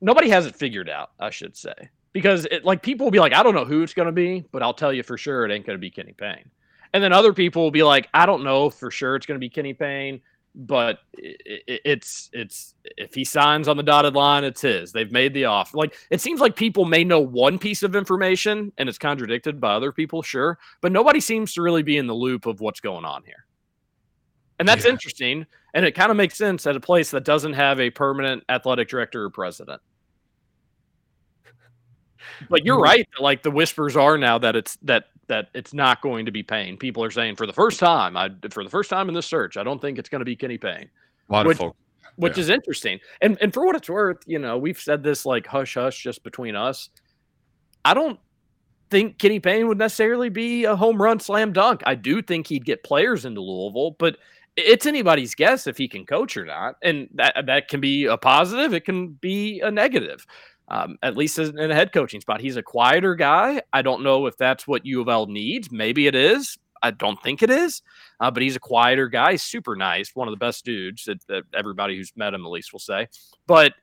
Nobody has it figured out. I should say because it, like people will be like, I don't know who it's going to be, but I'll tell you for sure it ain't going to be Kenny Payne. And then other people will be like, I don't know for sure it's going to be Kenny Payne, but it's it's if he signs on the dotted line, it's his. They've made the offer. Like it seems like people may know one piece of information and it's contradicted by other people, sure, but nobody seems to really be in the loop of what's going on here. And that's Yeah. interesting, and it kind of makes sense at a place that doesn't have a permanent athletic director or president. But you're hmm. right. Like the whispers are now that it's that that it's not going to be Payne. People are saying for the first time, I for the first time in this search, I don't think it's going to be Kenny Payne A lot Which- of folk. which Yeah. is interesting. And and for what it's worth, you know, we've said this like hush hush just between us. I don't think Kenny Payne would necessarily be a home run slam dunk. I do think he'd get players into Louisville, but it's anybody's guess if he can coach or not, and that that can be a positive. It can be a negative. Um, at least in a head coaching spot, he's a quieter guy. I don't know if that's what U of L needs. Maybe it is. I don't think it is, uh, but he's a quieter guy. He's super nice, one of the best dudes that, that everybody who's met him at least will say. But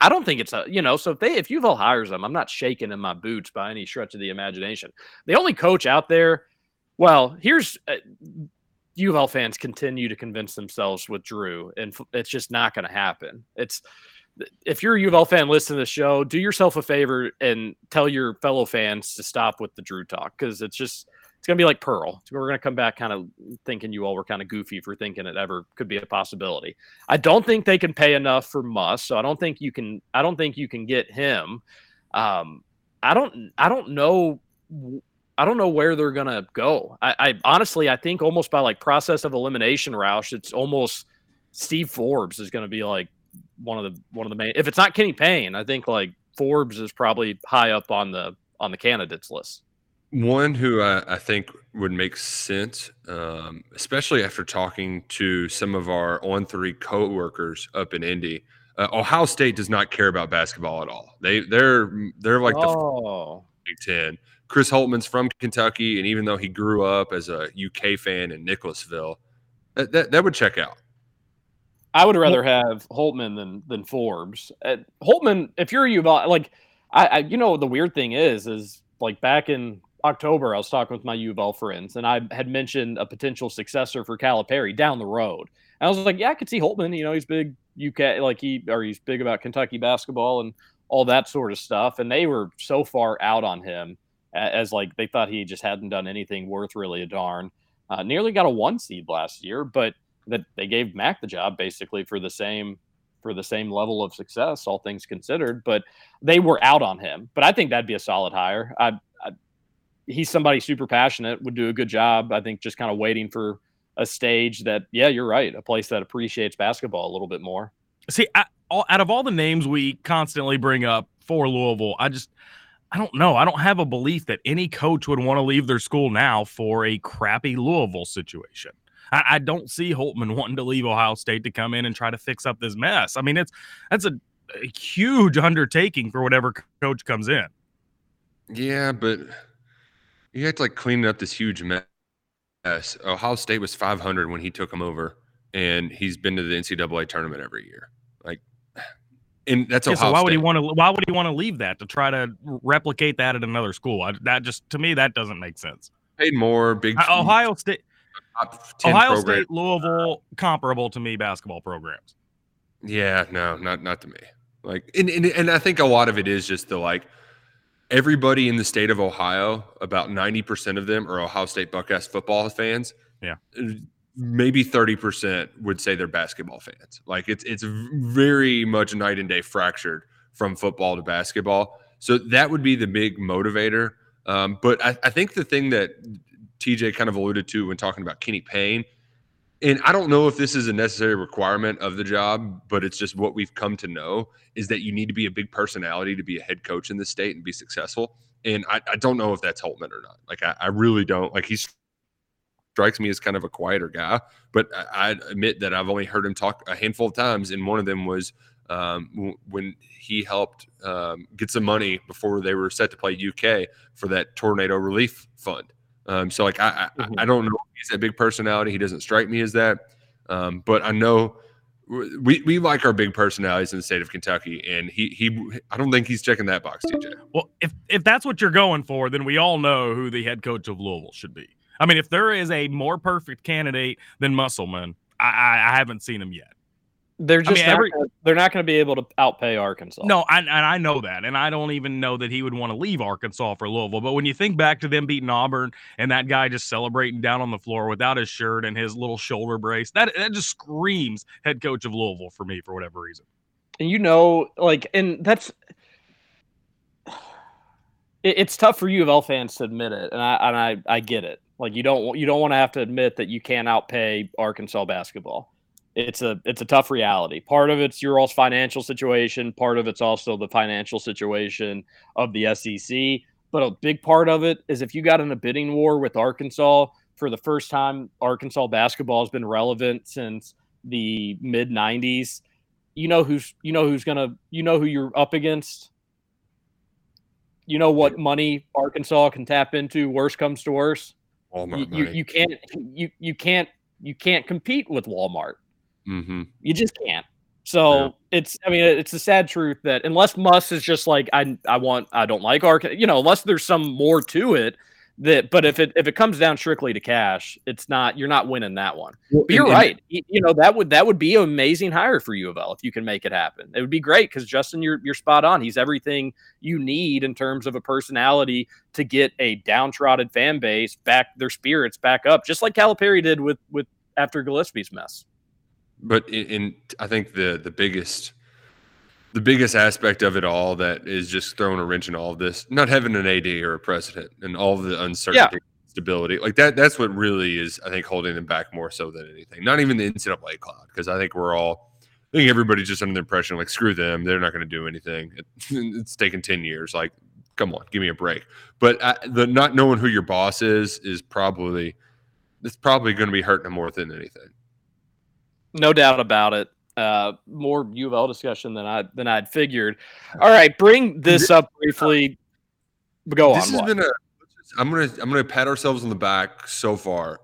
I don't think it's a you know. So if they if U of L hires him, I'm not shaking in my boots by any stretch of the imagination. The only coach out there, well, here's. Uh, U of L fans continue to convince themselves with Drew, and it's just not going to happen. It's if you're a of fan listening to the show, do yourself a favor and tell your fellow fans to stop with the Drew talk because it's just it's gonna be like Pearl. We're gonna come back kind of thinking you all were kind of goofy for thinking it ever could be a possibility. I don't think they can pay enough for Muss, so I don't think you can. I don't think you can get him. Um, I don't. I don't know. I don't know where they're gonna go. I, I honestly, I think almost by like process of elimination, Roush, it's almost Steve Forbes is gonna be like one of the one of the main. If it's not Kenny Payne, I think like Forbes is probably high up on the on the candidates list. One who I, I think would make sense, um, especially after talking to some of our on three coworkers up in Indy. Uh, Ohio State does not care about basketball at all. They they're they're like the oh, Big Ten. Chris Holtmann's from Kentucky, and even though he grew up as a UK fan in Nicholasville, that that, that would check out. I would rather have Holtmann than than Forbes. Uh, Holtmann, if you're a U of like I, I, you know, the weird thing is, is like back in October, I was talking with my U of L friends, and I had mentioned a potential successor for Calipari down the road. And I was like, yeah, I could see Holtmann. You know, he's big UK, like he or he's big about Kentucky basketball and all that sort of stuff. And they were so far out on him as like they thought he just hadn't done anything worth really a darn. Uh, nearly got a one seed last year, but that they gave Mack the job basically for the same for the same level of success, all things considered. But they were out on him. But I think that'd be a solid hire. I, I, he's somebody super passionate, would do a good job. I think just kind of waiting for a stage that, yeah, you're right, a place that appreciates basketball a little bit more. See, I, all, out of all the names we constantly bring up for Louisville, I just I don't know. I don't have a belief that any coach would want to leave their school now for a crappy Louisville situation. I, I don't see Holtmann [laughs] wanting to leave Ohio State to come in and try to fix up this mess. I mean, it's that's a, a huge undertaking for whatever coach comes in. Yeah, but you have to like clean up this huge mess. Ohio State was 500 when he took him over, and he's been to the NCAA tournament every year. Like, and that's Yeah, Ohio so why would he want to? Why would he want to leave that to try to replicate that at another school? I, that just to me that doesn't make sense. Paid more, big Uh, Ohio State, top 10 Ohio program. State, Louisville, comparable to me basketball programs. Yeah, no, not not to me. Like, and, and and I think a lot of it is just the like everybody in the state of Ohio, about 90% of them are Ohio State Buckeyes football fans. Yeah. Maybe 30% would say they're basketball fans. Like it's it's very much night and day fractured from football to basketball. So that would be the big motivator. Um, but I, I think the thing that TJ kind of alluded to when talking about Kenny Payne, and I don't know if this is a necessary requirement of the job, but it's just what we've come to know is that you need to be a big personality to be a head coach in the state and be successful. And I, I don't know if that's Holtmann or not. Like I, I really don't. Like he strikes me as kind of a quieter guy, but I, I admit that I've only heard him talk a handful of times, and one of them was um, w- when he helped um, get some money before they were set to play UK for that tornado relief fund. Um, so like I, I, I don't know if he's a big personality. He doesn't strike me as that. Um, but I know we, we like our big personalities in the state of Kentucky, and he he I don't think he's checking that box, TJ. Well, if if that's what you're going for, then we all know who the head coach of Louisville should be. I mean, if there is a more perfect candidate than Musselman, I, I, I haven't seen him yet. They're I just mean, not every- gonna, they're not going to be able to outpay Arkansas. No, I, and I know that, and I don't even know that he would want to leave Arkansas for Louisville. But when you think back to them beating Auburn and that guy just celebrating down on the floor without his shirt and his little shoulder brace, that that just screams head coach of Louisville for me for whatever reason. and you know, like, and that's [sighs] it, it's tough for U of L fans to admit it, and I and I I get it. Like, you don't want- you don't want to have to admit that you can't outpay Arkansas basketball. It's a it's a tough reality. Part of it's your all's financial situation. Part of it's also the financial situation of the SEC. But a big part of it is if you got in a bidding war with Arkansas for the first time, Arkansas basketball has been relevant since the mid '90s. You know who's you know who's gonna you know who you're up against. You know what money Arkansas can tap into. Worst comes to worst. Walmart You, you, you can't you you can't you can't compete with Walmart. Mm-hmm. You just can't. So it's I mean it's the sad truth that unless Muss is just like I I want I don't like Ark you know unless there's some more to it that but if it if it comes down strictly to cash it's not you're not winning that one. But you're and- and- right. You, you know that would that would be an amazing hire for U of L if you can make it happen. It would be great because Justin you're you're spot on. He's everything you need in terms of a personality to get a downtrodden fan base back their spirits back up just like Calipari did with with after Gillispie's mess. But in, in I think the the biggest the biggest aspect of it all that is just throwing a wrench in all of this, not having an AD or a president and all the uncertainty, stability, like that. That's what really is, I think, holding them back more so than anything. Not even the NCAA cloud, because I think we're all, I think everybody's just under the impression like, screw them, they're not going to do anything. It, [laughs] it's taken ten years. Like, come on, give me a break. But I, the not knowing who your boss is is probably it's probably going to be hurting them more than anything. No doubt about it. Uh, more U of L discussion than I than I'd figured. All right, bring this up briefly. Go this on. has Walt. been a. I'm gonna I'm gonna pat ourselves on the back so far.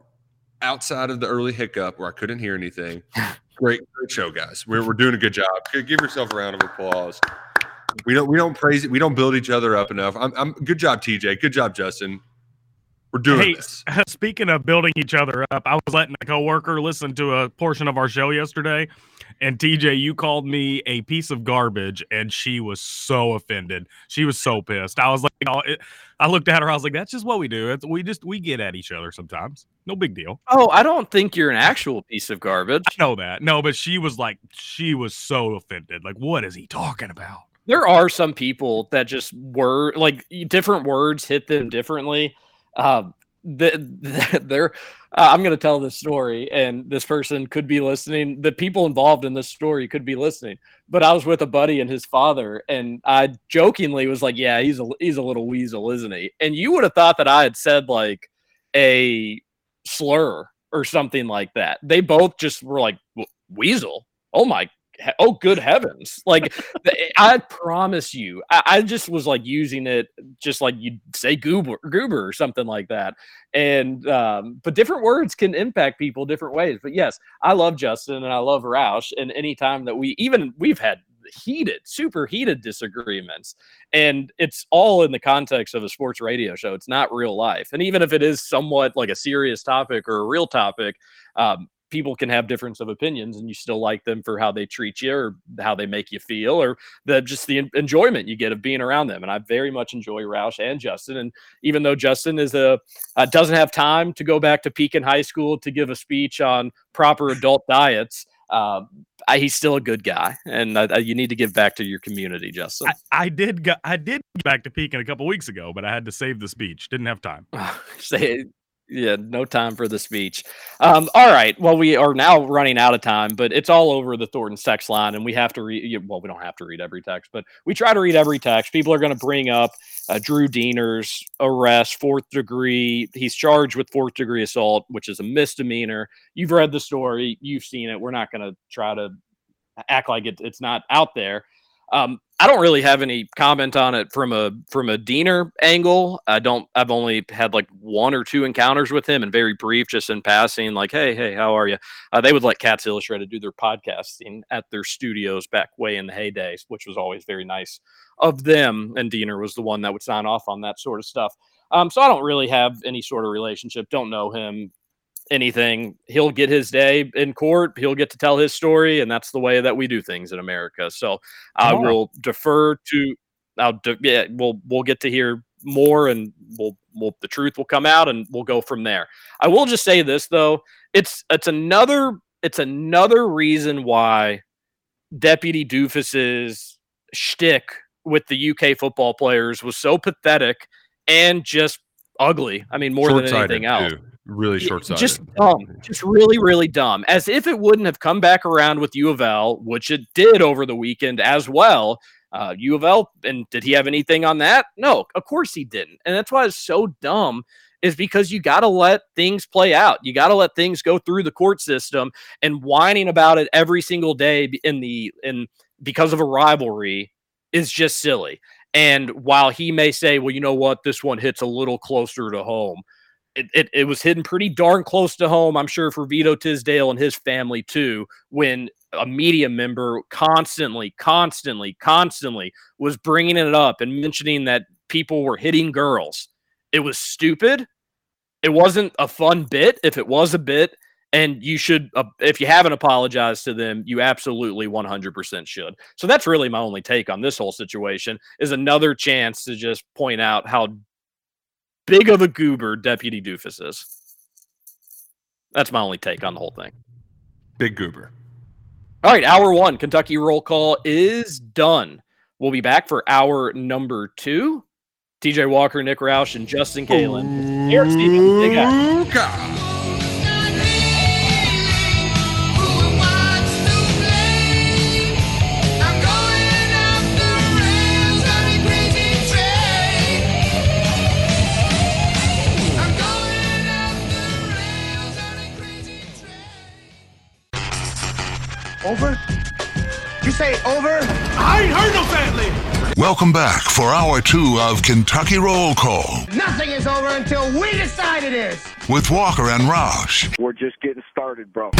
Outside of the early hiccup where I couldn't hear anything, [laughs] great, great show, guys. We're, we're doing a good job. Give give yourself a round of applause. We don't we don't praise it. We don't build each other up enough. I'm, I'm good job, TJ. Good job, Justin. We're doing Hey, this. [laughs] speaking of building each other up, I was letting a coworker listen to a portion of our show yesterday, and TJ, you called me a piece of garbage, and she was so offended. She was so pissed. I was like, oh, it- I looked at her. I was like, that's just what we do. It's, we just we get at each other sometimes. No big deal. Oh, I don't think you're an actual piece of garbage. I know that. No, but she was like, she was so offended. Like, what is he talking about? There are some people that just were like different words hit them differently. Um, the, the, [laughs] they're, uh, I'm going to tell this story, and this person could be listening. The people involved in this story could be listening. But I was with a buddy and his father, and I jokingly was like, "Yeah, he's a he's a little weasel, isn't he?" And you would have thought that I had said like a slur or something like that. They both just were like, "Weasel." Oh my oh good heavens. Like [laughs] i promise you I, I just was like using it just like you'd say goober goober or something like that. And um but different words can impact people different ways. But yes i love justin and i love roush. And anytime that we even we've had heated super heated disagreements. And it's all in the context of a sports radio show. It's not real life. And even if it is somewhat like a serious topic or a real topic um people can have difference of opinions and you still like them for how they treat you or how they make you feel or the just the enjoyment you get of being around them. And I very much enjoy Roush and Justin. And even though Justin is a uh, doesn't have time to go back to Pekin High School to give a speech on proper adult diets, uh, I, he's still a good guy, and uh, you need to give back to your community, Justin. I, I did. Go, I did get back to Pekin a couple weeks ago, but I had to save the speech. Didn't have time. [laughs] Say yeah, no time for the speech. Um, all right. Well, we are now running out of time, but it's all over the Thornton text line, and we have to read. Well, we don't have to read every text, but we try to read every text. People are going to bring up uh, Drew Deener's arrest, fourth degree. He's charged with fourth degree assault, which is a misdemeanor. You've read the story, you've seen it. We're not going to try to act like it, it's not out there. Um, I don't really have any comment on it from a from a Deener angle. I don't. I've only had like one or two encounters with him, and very brief, just in passing. Like, hey, hey, how are you? Uh, they would let Cats Illustrated do their podcasting at their studios back way in the heyday, which was always very nice of them. And Deener was the one that would sign off on that sort of stuff. Um, so I don't really have any sort of relationship. Don't know him anything. He'll get his day in court. He'll get to tell his story, and that's the way that we do things in America. So I will defer to. I'll de- yeah, we'll we'll get to hear more, and we'll we'll the truth will come out, and we'll go from there. I will just say this though, it's it's another it's another reason why Deputy Doofus's shtick with the UK football players was so pathetic and just ugly. I mean, more than anything else. Too really short sighted. Just dumb. Just really, really dumb. As if it wouldn't have come back around with U of L, which it did over the weekend as well. Uh, U of L, and did he have anything on that? No, of course he didn't. And that's why it's so dumb is because you got to let things play out. You got to let things go through the court system and whining about it every single day in the in because of a rivalry is just silly. And while he may say, well, you know what, this one hits a little closer to home it, it, it, was hidden pretty darn close to home, I'm sure, for Vito Tisdale and his family too, when a media member constantly, constantly, constantly was bringing it up and mentioning that people were hitting girls. It was stupid. It wasn't a fun bit. If it was a bit, and you should, uh, if you haven't apologized to them, you absolutely 100% should. So that's really my only take on this whole situation is another chance to just point out how big of a goober Deputy Doofus is. That's my only take on the whole thing. Big goober. All right, hour one, Kentucky roll call is done. We'll be back for hour number two. TJ Walker, Nick Roush, and Justin Kalen. Eric Stevens, big guy. Over? You say over? I ain't heard no family. Welcome back for hour two of Kentucky Roll Call. Nothing is over until we decide it is. With Walker and Roush. We're just getting started, bro.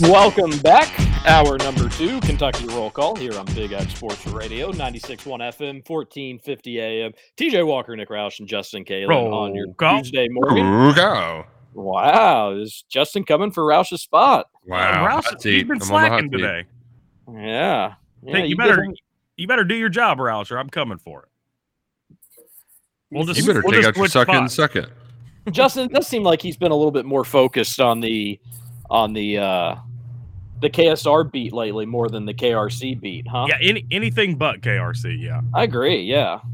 Welcome back. Hour number two, Kentucky Roll Call here on Big X Sports Radio, 96.1 FM, 1450 AM. TJ Walker, Nick Roush, and Justin Kalen on your call. Tuesday morning. Roll call. Wow. Is Justin coming for Roush's spot? Wow. Roush, hot you've been I'm slacking today. Yeah. yeah Hey, you, get better him- you better do your job, Roush, or I'm coming for it. We'll just You better we'll take just out your second spots. second. Justin, it does seem like he's been a little bit more focused on the on the uh the KSR beat lately more than the KRC beat, huh? Yeah, any anything but KRC. Yeah. I agree. Yeah. [laughs]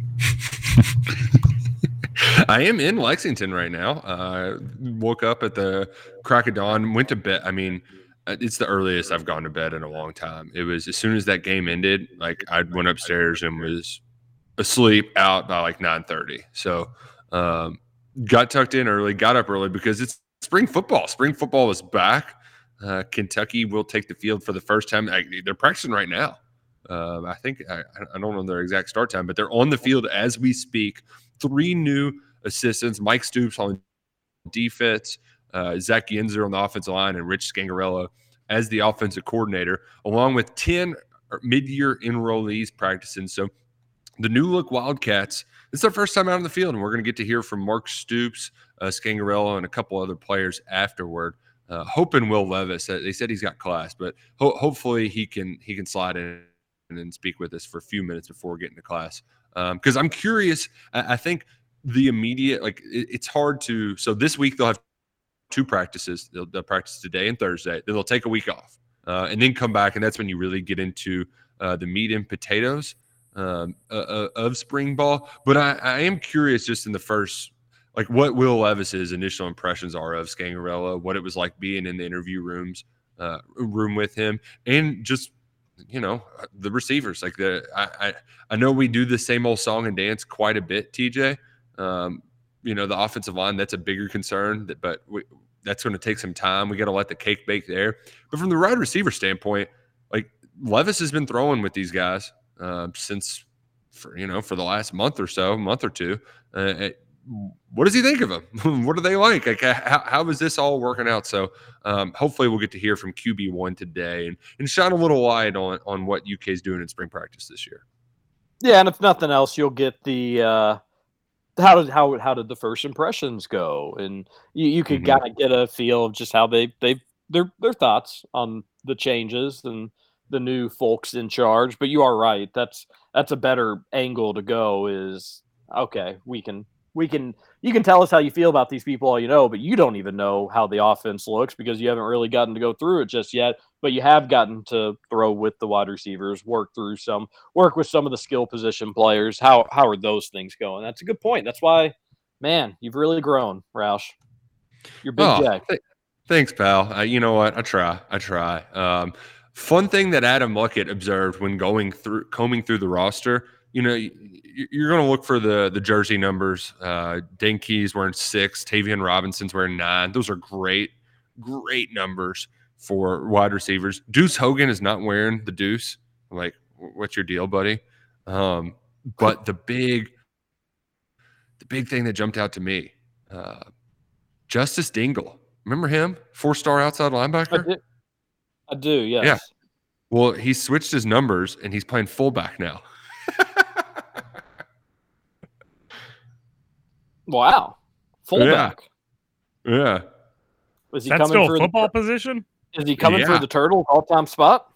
I am in Lexington right now. Uh, woke up at the crack of dawn, went to bed. I mean, uh, it's the earliest I've gone to bed in a long time. It was as soon as that game ended, like I went upstairs and was asleep out by like nine thirty. So, um, got tucked in early, got up early because it's spring football. Spring football is back. Uh, Kentucky will take the field for the first time. I, they're practicing right now. Uh, I think I, I don't know their exact start time, but they're on the field as we speak. Three new assistants: Mike Stoops on defense, uh, Zach Yenser on the offensive line, and Rich Scangarello as the offensive coordinator, along with ten mid-year enrollees practicing. So the new look Wildcats. Is their first time out on the field, and we're going to get to hear from Mark Stoops, uh, Scangarello, and a couple other players afterward. Uh, hoping Will Levis. Uh, they said he's got class, but ho- hopefully he can he can slide in and speak with us for a few minutes before getting to class. Because um, I'm curious. I, I, think the immediate like it, it's hard to. So this week they'll have two practices. They'll, they'll practice today and Thursday. Then they'll take a week off uh, and then come back, and that's when you really get into uh, the meat and potatoes um, uh, uh, of spring ball. But I, I, am curious, just in the first, like what Will Levis's initial impressions are of Scangarello, what it was like being in the interview rooms, uh, room with him, and just you know the receivers. Like the I, I, I know we do the same old song and dance quite a bit, TJ. Um, you know the offensive line that's a bigger concern, but we, that's going to take some time. We got to let the cake bake there. But from the wide receiver standpoint, like Levis has been throwing with these guys uh, since for you know for the last month or so, month or two. Uh, what does he think of them? [laughs] what are they like? Like how, how is this all working out? So um, hopefully we'll get to hear from QB one today and, and shine a little light on on what UK is doing in spring practice this year. Yeah, and if nothing else, you'll get the uh, how did how how did the first impressions go, and you, you could mm-hmm. kind of get a feel of just how they they their their thoughts on the changes and the new folks in charge. But you are right. That's that's a better angle to go. Is okay. We can we can you can tell us how you feel about these people all you know, but you don't even know how the offense looks because you haven't really gotten to go through it just yet. But you have gotten to throw with the wide receivers, work through some, work with some of the skill position players. How how are those things going? That's a good point. That's why, man, you've really grown, Roush. You're big oh, Jack. Th- thanks, pal. Uh, you know what? I try. I try. Um, Fun thing that Adam Luckett observed when going through combing through the roster, you know, you're going to look for the the jersey numbers. Uh, wearing six, Tayvion Robinson's wearing nine. Those are great, great numbers for wide receivers. Deuce Hogan is not wearing the deuce. I'm like, what's your deal, buddy? Um, but the big, the big thing that jumped out to me, uh, Justice Dingle. Remember him? Four star outside linebacker. I do, yes. Yeah. Well, he switched his numbers and he's playing fullback now. Wow. Fullback. Yeah. yeah. Was he That's coming still for football the, position? Is he coming Yeah. for the turtle all time spot?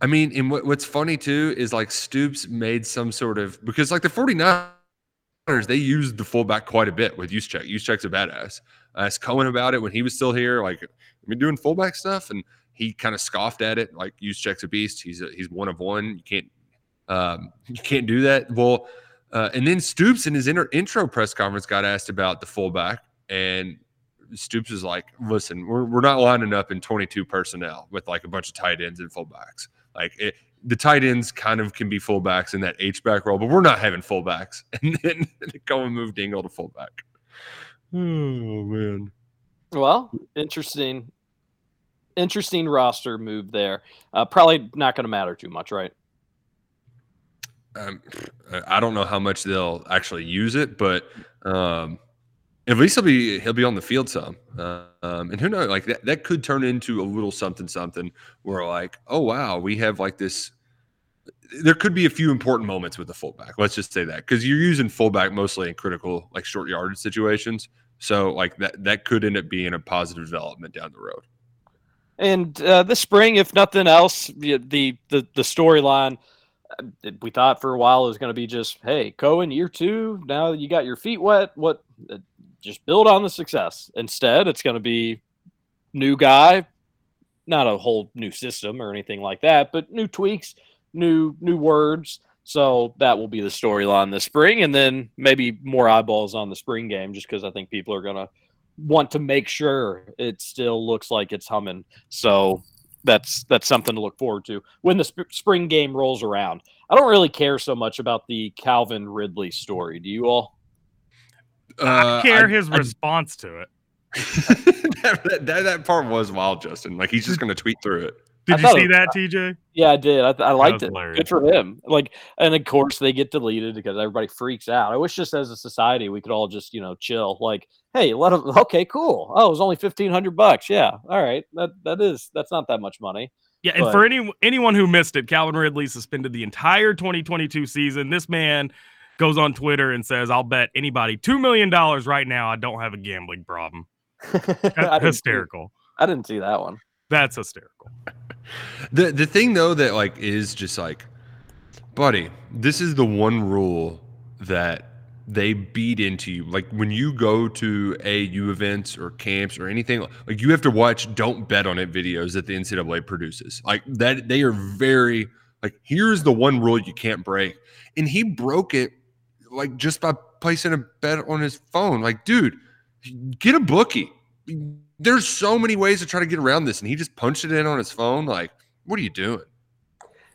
I mean, and what, what's funny too is like Stoops made some sort of because like the 49ers, they used the fullback quite a bit with Juszczyk. Juszczyk's a badass. I asked Coen about it when he was still here. Like, I mean, doing fullback stuff, and he kind of scoffed at it. Like, Juszczyk's a beast. He's a, he's one of one. You can't um, [laughs] you can't do that. Well, uh, and then Stoops in his inter- intro press conference got asked about the fullback, and Stoops is like, "Listen, we're we're not lining up in 22 personnel with like a bunch of tight ends and fullbacks. Like it, the tight ends kind of can be fullbacks in that H back role, but we're not having fullbacks." [laughs] And then go and move Dingle to fullback. [sighs] Oh man. Well, interesting, interesting roster move there. Uh, probably not going to matter too much, right? Um, I don't know how much they'll actually use it, but um, at least he'll be he'll be on the field some. Uh, um, and who knows, like that that could turn into a little something something where like, oh wow, we have like this. There could be a few important moments with the fullback. Let's just say that because you're using fullback mostly in critical like short yardage situations. So like that that could end up being a positive development down the road. And uh, this spring, if nothing else, the the the, storyline uh, we thought for a while it was going to be just, hey, Coen, year two. Now you got your feet wet. What? Uh, just build on the success. Instead, it's going to be new guy, not a whole new system or anything like that, but new tweaks, new new words. So that will be the storyline this spring, and then maybe more eyeballs on the spring game, just because I think people are going to want to make sure it still looks like it's humming. So that's that's something to look forward to when the sp- spring game rolls around. I don't really care so much about the Calvin Ridley story. Do you all? I Uh, care I- his I- response to it. [laughs] that, that, that part was wild, Justin. Like he's just going to tweet through it. Did I you see that, TJ? Yeah, I did. I, I liked it. hilarious. Good for him. Like, and of course they get deleted because everybody freaks out. I wish just as a society we could all just you know chill. Like, hey, let him. [laughs] Okay, cool. Oh, it was only fifteen hundred bucks. Yeah, all right. That that is that's not that much money. Yeah, and But- for any anyone who missed it, Calvin Ridley suspended the entire 2022 season. This man goes on Twitter and says, "I'll bet anybody two million dollars right now I don't have a gambling problem." [laughs] That's didn't see- hysterical. I didn't see that one. That's hysterical. [laughs] The the thing though that like is just like, buddy, this is the one rule that they beat into you. Like when you go to AU events or camps or anything, like you have to watch "Don't Bet on It" videos that the NCAA produces. Like that, they are very like. Here's the one rule you can't break, and he broke it like just by placing a bet on his phone. Like, dude, get a bookie. There's so many ways to try to get around this, and he just punched it in on his phone. Like, what are you doing?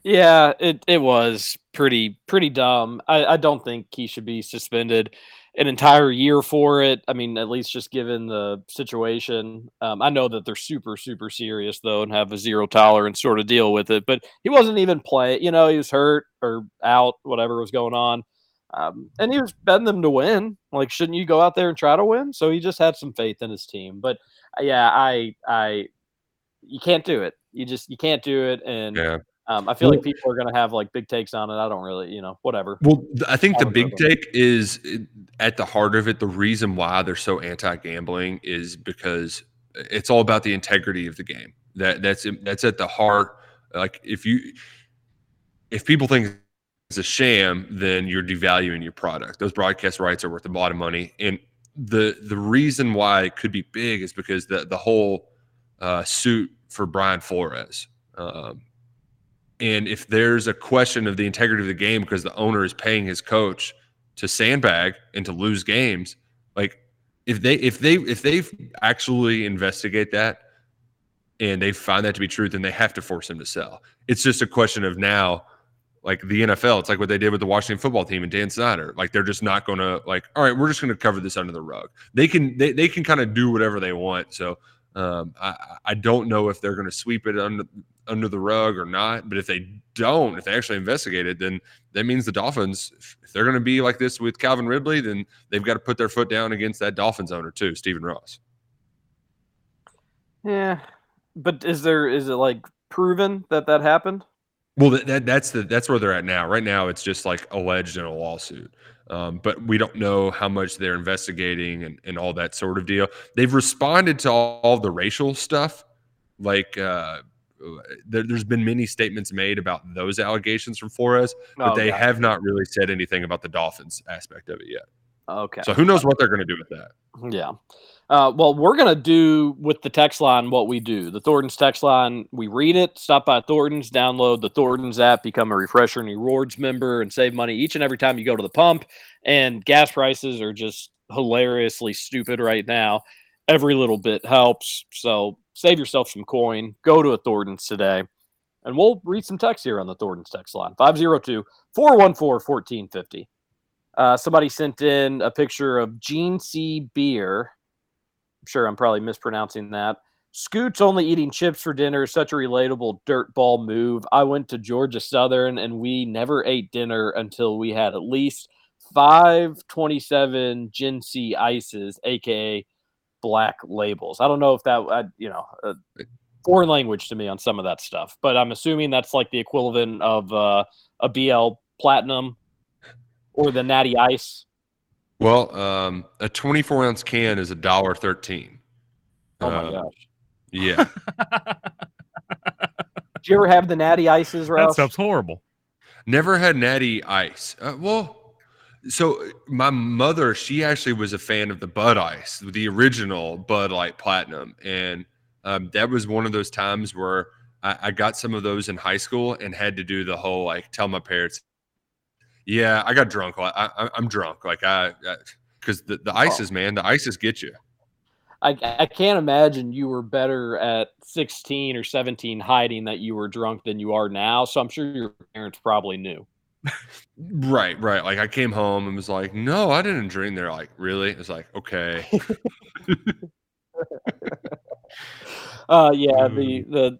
Yeah, it, it was pretty pretty dumb. I, I don't think he should be suspended an entire year for it. I mean, at least just given the situation. Um, I know that they're super super serious though, and have a zero tolerance sort of deal with it. But he wasn't even playing. You know, he was hurt or out, whatever was going on. Um, and he was betting them to win. Like, shouldn't you go out there and try to win? So he just had some faith in his team. But yeah, I I you can't do it. You just you can't do it. And Yeah. um, I feel Well- like people are going to have like big takes on it. I don't really, you know, whatever. Well, I think the big take is uh, at the heart of it. The reason why they're so anti-gambling is because it's all about the integrity of the game. That that's that's at the heart. Like if you if people think it's a sham, then you're devaluing your product. Those broadcast rights are worth a lot of money, and the the reason why it could be big is because the the whole uh, suit for Brian Flores. Um, and if there's a question of the integrity of the game because the owner is paying his coach to sandbag and to lose games, like if they if they if they actually investigate that and they find that to be true, then they have to force him to sell. It's just a question of now, like the NFL. It's like what they did with the Washington football team and Dan Snyder. Like they're just not going to like, all right, we're just going to cover this under the rug. They can they they can kind of do whatever they want. So um, I I don't know if they're going to sweep it under under the rug or not. But if they don't, if they actually investigate it, then that means the Dolphins, if they're going to be like this with Calvin Ridley, then they've got to put their foot down against that Dolphins owner too, Stephen Ross. Yeah, but is there is it like proven that that happened? Well, that, that that's the that's where they're at now. Right now, it's just like alleged in a lawsuit, um, but we don't know how much they're investigating and, and all that sort of deal. They've responded to all, all the racial stuff, like uh, there, there's been many statements made about those allegations from Flores, but Oh, they gotcha. have not really said anything about the Dolphins aspect of it yet. Okay. So who knows what they're going to do with that? Yeah. Uh, well, we're gonna do with the text line what we do. The Thornton's text line, we read it. Stop by Thornton's, download the Thornton's app, become a refresher and rewards member, and save money each and every time you go to the pump. And gas prices are just hilariously stupid right now. Every little bit helps. So save yourself some coin. Go to a Thornton's today. And we'll read some text here on the Thornton's text line 502 414 1450. Uh, somebody sent in a picture of Gene C. Beer. I'm sure I'm probably mispronouncing that. Scoots only eating chips for dinner such a relatable dirtball move. I went to Georgia Southern and we never ate dinner until we had at least 527 Gin C ices, aka black labels. I don't know if that, I, you know, uh, foreign language to me on some of that stuff, but I'm assuming that's like the equivalent of uh, a BL Platinum or the Natty Ice. Well, um, a 24 ounce can is a dollar thirteen. Oh my Uh, gosh. Yeah. [laughs] Did you ever have the Natty Ices, That Ralph? stuff's horrible. Never had Natty Ice. Uh, well, so my mother, she actually was a fan of the Bud Ice, the original Bud Light Platinum, and um, that was one of those times where I, I got some of those in high school and had to do the whole like tell my parents, "Yeah, I got drunk. I, I, I'm drunk." Like I, because the the ices, man, the ices get you. I, I can't imagine you were better at 16 or 17 hiding that you were drunk than you are now. So I'm sure your parents probably knew. Right, right. Like I came home and was like, "No, I didn't drink." They're like, "Really?" It's like, "Okay." [laughs] Uh, yeah, the, [laughs] the,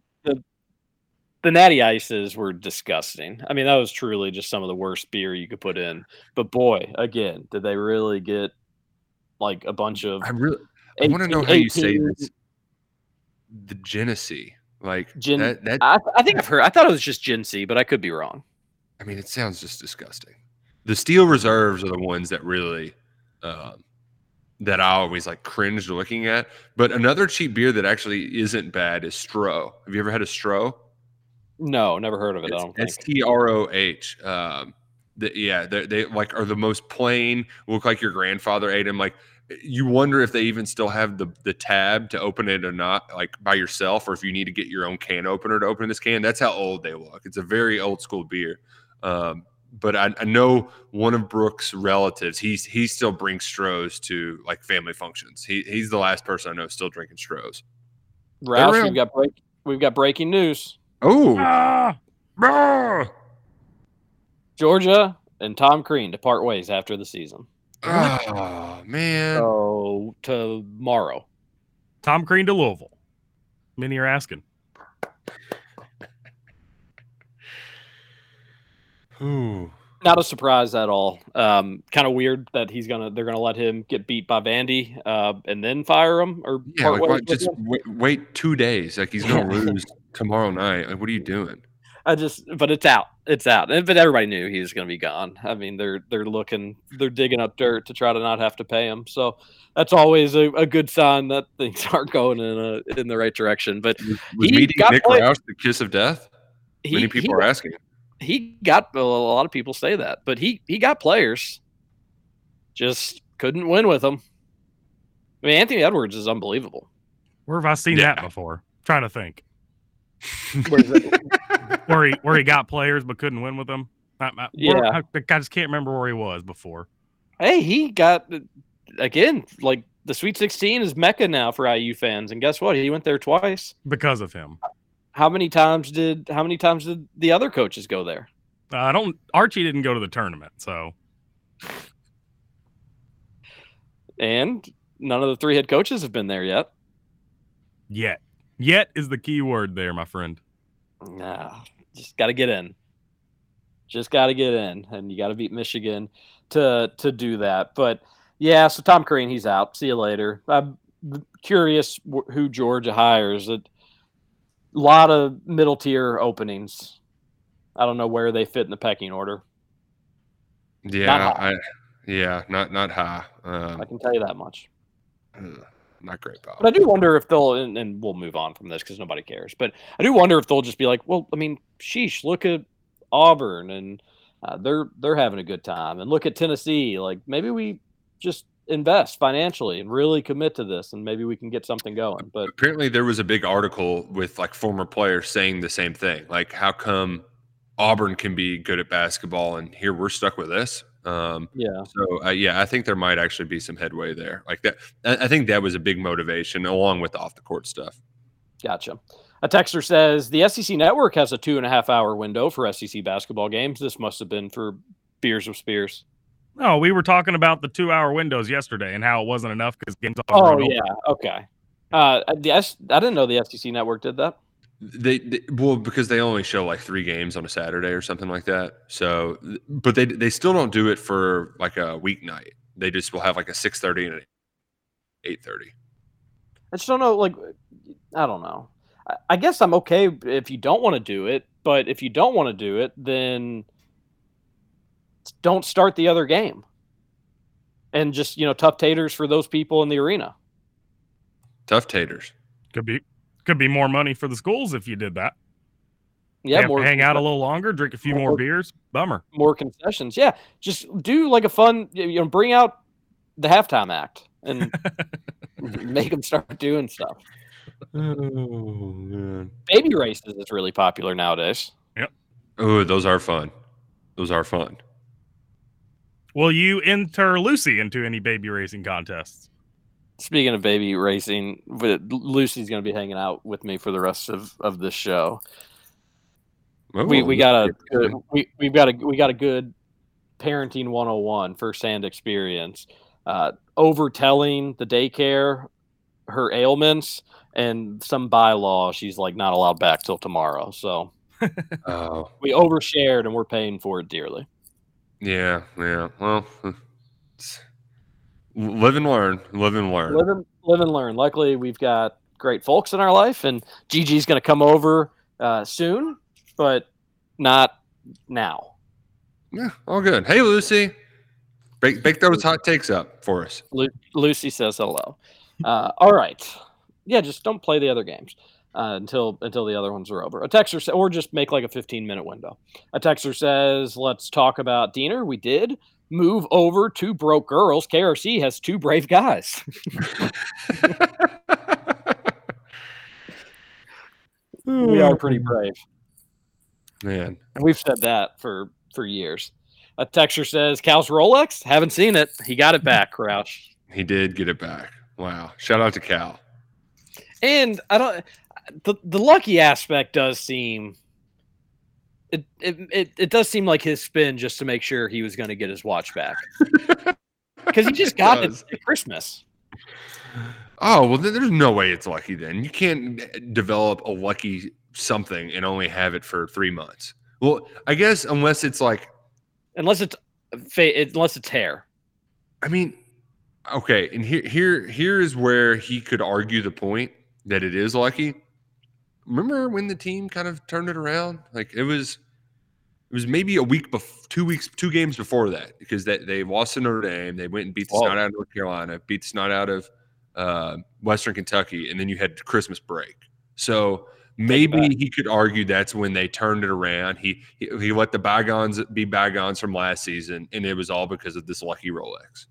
the, Natty Ices were disgusting. I mean, that was truly just some of the worst beer you could put in. But boy, again, did they really get like a bunch of. I really, I want to know how you say this. The Genesee. Like Gin, that, that I, I think I've heard. I thought it was just Genesee, but I could be wrong. I mean, it sounds just disgusting. The steel reserves are the ones that really, um, that I always like cringed looking at. But another cheap beer that actually isn't bad is Stroh. Have you ever had a Stroh? No, never heard of it. I don't think. S T R O H. Um, the, yeah, they, they like are the most plain. Look like your grandfather ate them. Like you wonder if they even still have the the tab to open it or not, like by yourself, or if you need to get your own can opener to open this can. That's how old they look. It's a very old school beer. Um, but I, I know one of Brooks' relatives. He's he still brings Strohs to like family functions. He he's the last person I know still drinking Strohs. Roush, we've got break, we've got breaking news. Oh, Ah, ah, Georgia and Tom Crean depart ways after the season. oh man. So tomorrow. Tom Crean to Louisville. Many are asking. Ooh. Not a surprise at all. Um, kind of weird that he's gonna they're gonna let him get beat by Vandy uh, and then fire him or Yeah, like, why, just wait, wait two days. Like he's gonna lose tomorrow night. Like, what are you doing? I just, but it's out. It's out. But everybody knew he was going to be gone. I mean, they're they're looking, they're digging up dirt to try to not have to pay him. So that's always a, a good sign that [laughs] things aren't going in a, in the right direction. But Was he meeting got Nick Roush the kiss of death? he, Many people he, are asking. He got a lot of people say that, but he he got players, just couldn't win with them. I mean, Anthony Edwards is unbelievable. Where have I seen Yeah. that before? trying to think. [laughs] Where is it? [laughs] Where he where he got players but couldn't win with them. I, I, where- Yeah. I, I just can't remember where he was before. hey, he got again like the Sweet 16 is mecca now for IU fans, and guess what? He went there twice. because of him. How many times did how many times did the other coaches go there? Uh, I don't. Archie didn't go to the tournament, so And none of the three head coaches have been there yet. yet, yet is the key word there, my friend. Nah, just got to get in. Just got to get in, and you got to beat Michigan to to do that. But yeah, so Tom Crean, he's out. See you later. I'm curious wh- who Georgia hires. A lot of middle tier openings. I don't know where they fit in the pecking order. Yeah, I yeah, not not high. Um, I can tell you that much. not great, Bob. But I do wonder if they'll, and, and we'll move on from this because nobody cares. But I do wonder if they'll just be like, well, I mean, sheesh, look at Auburn and uh, they're they're having a good time, and look at Tennessee. Like maybe we just invest financially and really commit to this, and maybe we can get something going. But Apparently, there was a big article with like former players saying the same thing. Like, how come Auburn can be good at basketball and here we're stuck with this? Um, yeah, so uh, yeah, I think there might actually be some headway there. Like that, I, I think that was a big motivation along with the off the court stuff. gotcha. A texter says the SEC network has a two and a half hour window for SEC basketball games. This must have been for Beers of Spears. No, we were talking about the two-hour windows yesterday and how it wasn't enough because games. Oh yeah, over. okay. Uh, the S- I didn't know the SEC network did that. They, they well because they only show like three games on a Saturday or something like that. So, but they they still don't do it for like a weeknight. They just will have like a six thirty and an eight thirty. I just don't know. Like, I don't know. I, I guess I'm okay if you don't want to do it, but if you don't want to do it, then don't start the other game. And just you know, tough taters for those people in the arena. Tough taters. Could be could be more money for the schools if you did that. Yeah, Have more hang out a little longer, drink a few more More- beers. Bummer. more concessions. Yeah, just do like a fun. You know, bring out the halftime act and [laughs] make them start doing stuff. Oh man. Baby races is really popular nowadays. Yep. Oh, those are fun. Those are fun. Will you enter Lucy into any baby racing contests? Speaking of baby racing, Lucy's going to be hanging out with me for the rest of, of this show. we Oh, we that's got a good. good, we we've got a we got a good parenting 101 firsthand experience. Uh, overtelling the daycare her ailments and some bylaw she's like not allowed back till tomorrow. So [laughs] Oh, we overshared and we're paying for it dearly. Yeah, yeah. Well, live and learn. Live and learn. Live and live and learn. Luckily, we've got great folks in our life, and Gigi's going to come over uh, soon, but not now. Yeah, all good. Hey, Lucy. Bake, bake those hot takes up for us. Lu- Lucy says hello. Uh, all right. Yeah, just don't play the other games uh, until until the other ones are over. A texter sa- or just make like a 15 minute window. A texter says, "Let's talk about Deener." We did move over to broke girls. KRC has two brave guys. [laughs] we are pretty brave. Man, And we've said that for for years. A texter says, "Cal's Rolex? Haven't seen it. He got it back, Roush." he did get it back. Wow. Shout out to Cal. And I don't the the lucky aspect does seem it it it, it does seem like his spin just to make sure he was going to get his watch back. [laughs] Cuz he just got it at Christmas. Oh, well, then there's no way it's lucky then. You can't develop a lucky something and only have it for three months. Well, I guess unless it's like, Unless it's unless it's hair. I mean, okay, and here, here, here is where he could argue the point that it is lucky. Remember when the team kind of turned it around? Like it was, it was maybe a week, bef- two weeks, two games before that because they, they lost to Notre Dame. They went and beat the Whoa. snot out of North Carolina, beat the snot out of uh, Western Kentucky, and then you had Christmas break. So maybe he could argue that's when they turned it around. He, he he let the bygones be bygones from last season, and it was all because of this lucky Rolex.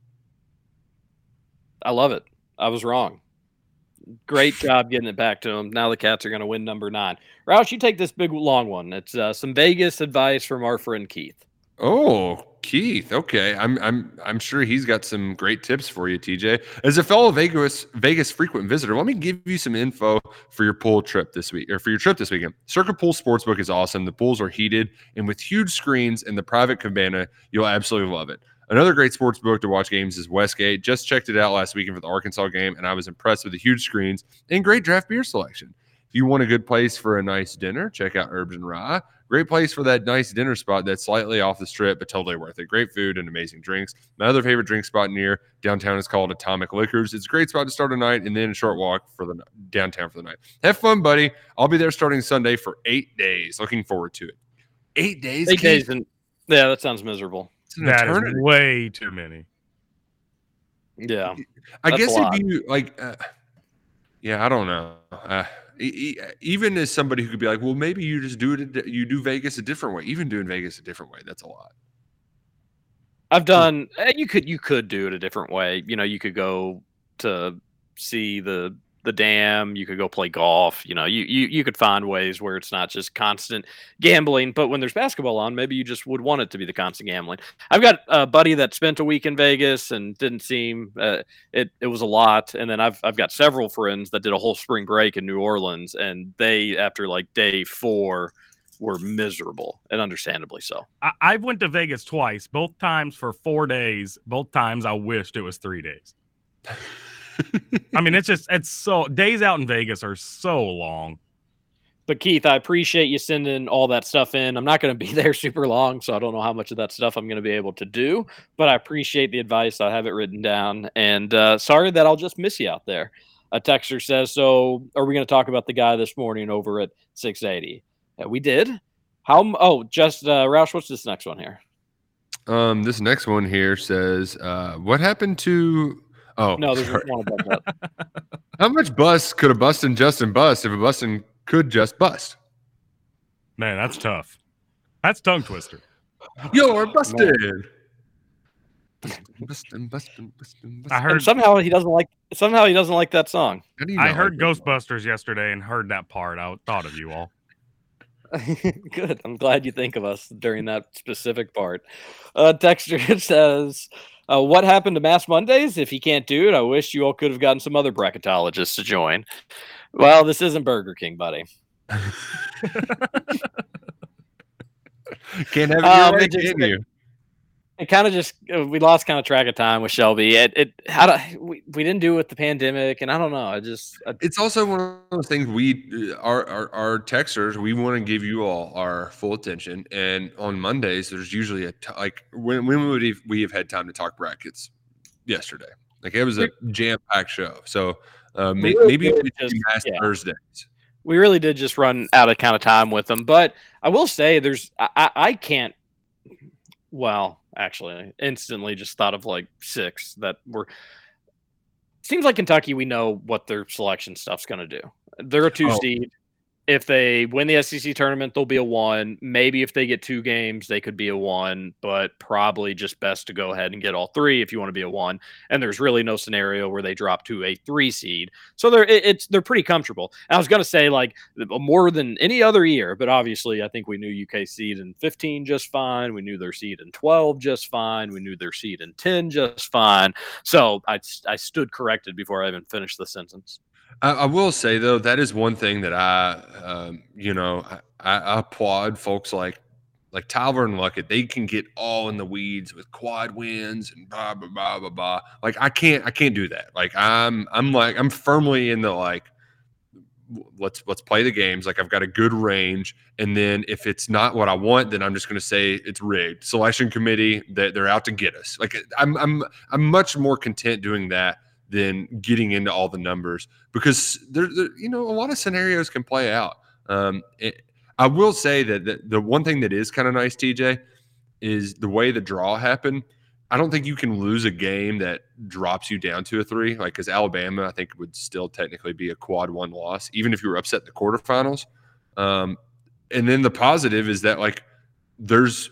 I love it. I was wrong. Great job getting it back to him. Now the Cats are going to win number 9. Roush, you take this big long one. It's uh, some Vegas advice from our friend Keith. Oh, Keith. Okay, I'm I'm I'm sure he's got some great tips for you, TJ. As a fellow Vegas Vegas frequent visitor, let me give you some info for your pool trip this week or for your trip this weekend. Circa Pool Sportsbook is awesome. The pools are heated and with huge screens and the private cabana, you'll absolutely love it. Another great sports book to watch games is Westgate. Just checked it out last weekend for the Arkansas game, and I was impressed with the huge screens and great draft beer selection. If you want a good place for a nice dinner, check out Herbs and Rye. Great place for that nice dinner spot that's slightly off the strip, but totally worth it. Great food and amazing drinks. My other favorite drink spot near downtown is called Atomic Liquors. It's a great spot to start a night and then a short walk for the downtown for the night. Have fun, buddy. I'll be there starting Sunday for eight days. Looking forward to it. Eight days. Eight Keith? days and yeah, that sounds miserable. It's an That is eternity. way too many. Yeah. I guess if you like, uh, yeah, I don't know. Uh, even as somebody who could be like, well, maybe you just do it. You do Vegas a different way. Even doing Vegas a different way, that's a lot. I've done. You could you could do it a different way. You know, you could go to see the the dam. You could go play golf. You know, you you you could find ways where it's not just constant gambling. But when there's basketball on, maybe you just would want it to be the constant gambling. I've got a buddy that spent a week in Vegas and didn't seem uh, it. It was a lot. And then I've I've got several friends that did a whole spring break in New Orleans, and they after like day four were miserable and understandably so. I, I went to Vegas twice, both times for four days. Both times I wished it was three days. [laughs] I mean, it's just it's so days out in Vegas are so long. But Keith, I appreciate you sending all that stuff in. I'm not going to be [laughs] there super long, so I don't know how much of that stuff I'm going to be able to do. But I appreciate the advice. I have it written down, and uh, sorry that I'll just miss you out there. A texter says, "So, are we going to talk about the guy this morning over at 680?" Yeah, we did. How? Oh, just uh, Roush. What's this next one here? Um, this next one here says, uh, "What happened to?" Oh, No, there's sorry. one above that. [laughs] How much bust could a bustin' Justin bust if a bustin' could just bust? Man, that's tough. That's tongue twister. You're busted. Bustin', bustin', bustin', bustin', I And heard somehow he doesn't like. Somehow he doesn't like that song. How do you I heard like that? Ghostbusters yesterday and heard that part. I thought of you all. [laughs] Good. I'm glad you think of us during that specific part. Uh, Texture [laughs] says, uh, "What happened to Mass Mondays? If you can't do it, I wish you all could have gotten some other bracketologists to join." Well, this isn't Burger King, buddy. [laughs] Can't have it Um, way, it can you? It kind of just uh, we lost kind of track of time with Shelby. It it how do we, we didn't do it with the pandemic, and I don't know. I just I, It's also one of those things we, uh, our, our, our texters, we want to give you all our full attention. And on Mondays, there's usually a, t- like, when, when would we- we have had time to talk brackets yesterday? Like it was a jam packed show. So uh, We may, really maybe we just- mass yeah. Thursdays. we really did just run out of kind of time with them. But I will say, there's I, I I can't. Well, actually, I instantly just thought of like six that were. Seems like Kentucky. We know what their selection stuff's going to do. They're a two Oh. seed. If they win the SEC tournament, they'll be a one. Maybe if they get two games, they could be a one. But probably just best to go ahead and get all three if you want to be a one. And there's really no scenario where they drop to a three seed. So they're it's they're pretty comfortable. And I was gonna say like uh, more than any other year, but obviously I think we knew UK seed in 15 just fine. We knew their seed in 12 just fine. We knew their seed in 10 just fine. So I I stood corrected before I even finished the sentence. I, I will say though, that is one thing that I, um, you know, I, I applaud folks like like Talver and Luckett. They can get all in the weeds with quad wins and blah blah blah blah blah. Like I can't, I can't do that. Like I'm, I'm like I'm firmly in the like, let's let's play the games. Like I've got a good range, and then if it's not what I want, then I'm just going to say it's rigged. Selection committee, that they're out to get us. Like I'm, I'm, I'm much more content doing that than getting into all the numbers because there, there you know, a lot of scenarios can play out. Um, it, I will say that the, the one thing that is kind of nice, TJ, is the way the draw happened. I don't think you can lose a game that drops you down to a three, like because Alabama, I think would still technically be a quad one loss, even if you were upset in the quarterfinals. Um, and then the positive is that like there's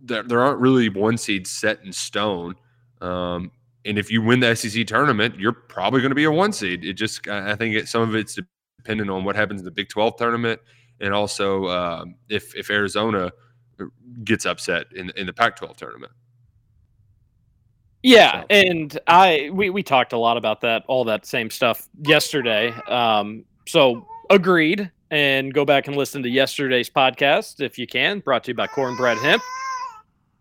there, there aren't really one seeds set in stone. Um, and if you win the SEC tournament, you're probably going to be a one seed. It just, I think it, some of it's dependent on what happens in the Big 12 tournament, and also um, if if Arizona gets upset in in the Pac 12 tournament. Yeah, and I we, we talked a lot about that, all that same stuff yesterday. Um, so agreed, and go back and listen to yesterday's podcast if you can. Brought to you by Cornbread Hemp.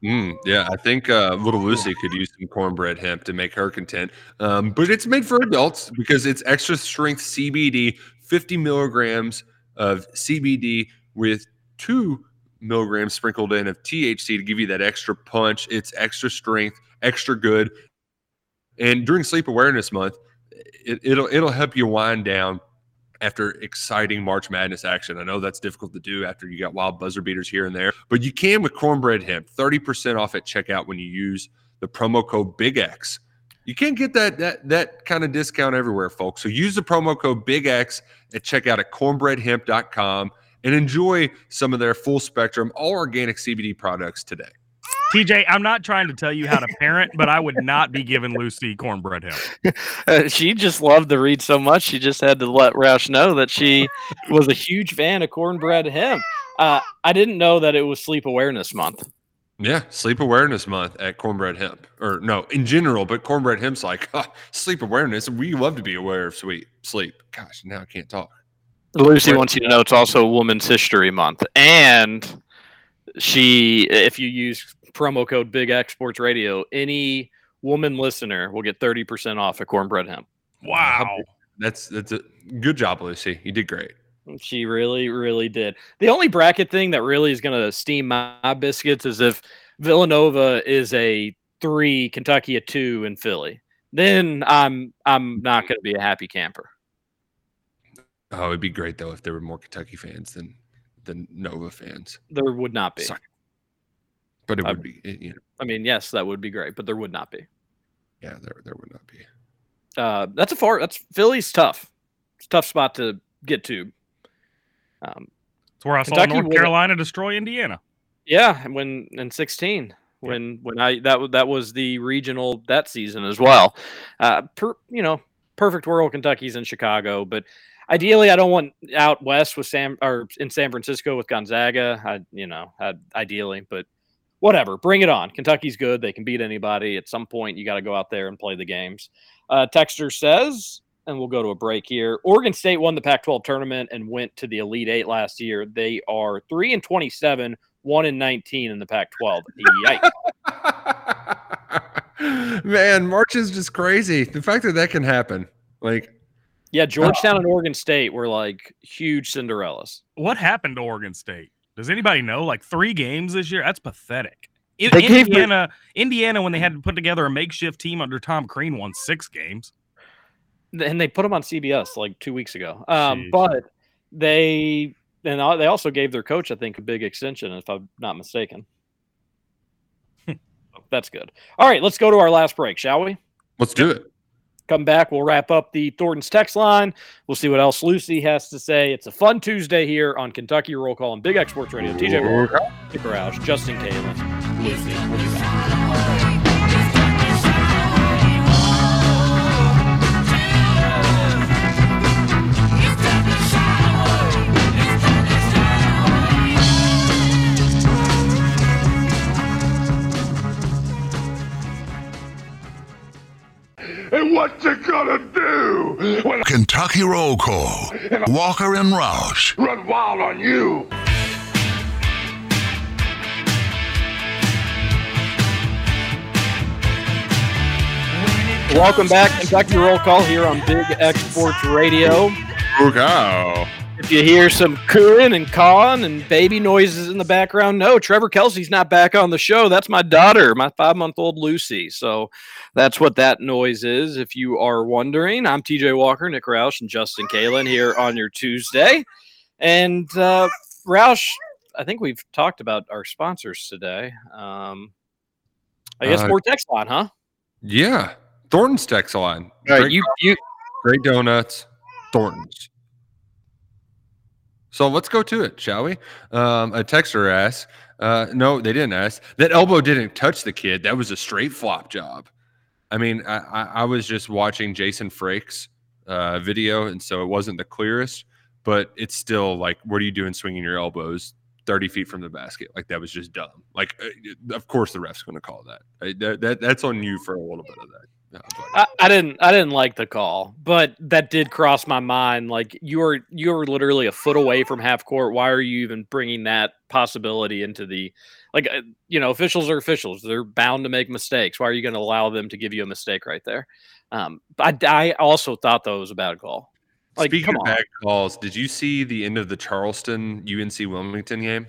Mm, yeah, I think uh, little Lucy could use some cornbread hemp to make her content. Um, but it's made for adults because it's extra strength CBD, 50 milligrams of CBD with two milligrams sprinkled in of THC to give you that extra punch. It's extra strength, extra good. And during Sleep Awareness Month, it, it'll it'll help you wind down after exciting March Madness action. I know that's difficult to do after you got wild buzzer beaters here and there, but you can with cornbread hemp. 30% off at checkout when you use the promo code Big X. You can't get that that that kind of discount everywhere, folks. So use the promo code Big X at checkout at cornbreadhemp.com and enjoy some of their full spectrum, all organic CBD products today. TJ, I'm not trying to tell you how to parent, but I would not be giving Lucy cornbread help. [laughs] Uh, she just loved the read so much, she just had to let Roush know that she was a huge fan of Cornbread Hemp. Uh, I didn't know that it was Sleep Awareness Month. Yeah, sleep awareness month at Cornbread Hemp, or no, in general, but Cornbread Hemp's like [laughs] huh, sleep awareness. We love to be aware of sweet sleep. Gosh, now I can't talk. Lucy Right. wants you to know it's also Women's History Month, and she, if you use promo code Big X Sports Radio, any woman listener will get thirty percent off at Cornbread Hemp. Wow, that's that's a good job, Lucy. You did great. She really, really did. The only bracket thing that really is going to steam my biscuits is if Villanova is a three, Kentucky a two, and Philly. Then I'm I'm not going to be a happy camper. Oh, it'd be great though if there were more Kentucky fans than than Nova fans. There would not be. Suck. But it I- would be, it- you know, I mean, yes, that would be great, but there would not be. yeah, there there would not be. Uh, that's a far. That's Philly's tough. It's a tough spot to get to. Um, It's where I saw Kentucky North would- Carolina destroy Indiana. Yeah, when in sixteen, when when I that that was the regional that season as well. Uh, per, you know, perfect world. Kentucky's in Chicago, but ideally, I don't want out west with Sam or in San Francisco with Gonzaga. I you know, I, ideally, but whatever, bring it on. Kentucky's good. They can beat anybody. At some point, you got to go out there and play the games. Uh, Texter says. And we'll go to a break here. Oregon State won the Pac-12 tournament and went to the Elite Eight last year. They are three and twenty-seven, one and 19 in the Pac 12. Yikes. [laughs] Man, March is just crazy. The fact that that can happen, like, Yeah, Georgetown and Oregon State were like huge Cinderellas. What happened to Oregon State? Does anybody know? Like three games this year? That's pathetic. I- They gave Indiana, Indiana, when they had to put together a makeshift team under Tom Crean, won six games. and they put them on CBS like two weeks ago. Um, but they and they also gave their coach, I think, a big extension, if I'm not mistaken. [laughs] That's good. All right, let's go to our last break, shall we? Let's do it. Come back. We'll wrap up the Thornton's text line. We'll see what else Lucy has to say. It's a fun Tuesday here on Kentucky Roll Call and Big X Sports Radio. TJ Nick Justin Kalen, Lucy. You gonna do when Kentucky Roll Call. Walker and Roush. Run wild on you. Welcome back, Kentucky Roll Call here on Big X Sports Radio. Okay. If you hear some cooing and cawing and baby noises in the background, no, Trevor Kelsey's not back on the show. That's my daughter, my five month old Lucy. So that's what that noise is. If you are wondering, I'm TJ Walker, Nick Roush, and Justin Kalen here on your Tuesday. And uh, Roush, I think we've talked about our sponsors today. Um, I guess Uh, more text line, huh? Yeah. Thornton's text line. All right, Great you you Great donuts, Thornton's. So let's go to it, shall we? Um, a texter asks, uh, no, they didn't ask. That elbow didn't touch the kid. That was a straight flop job. I mean, I, I, I was just watching Jason Frakes uh, video, and so it wasn't the clearest, but it's still like, what are you doing swinging your elbows 30 feet from the basket? Like, that was just dumb. Like, uh, of course, the ref's going to call that. That, that. That's on you for a little bit of that. I, I didn't I didn't like the call, but that did cross my mind. Like you were you were literally a foot away from half court. Why are you even bringing that possibility into the like? uh, You know, officials are officials. They're bound to make mistakes. Why are you going to allow them to give you a mistake right there? Um, I I also thought that was a bad call. Like, Speaking come of on. bad calls, did you see the end of the Charleston UNC Wilmington game?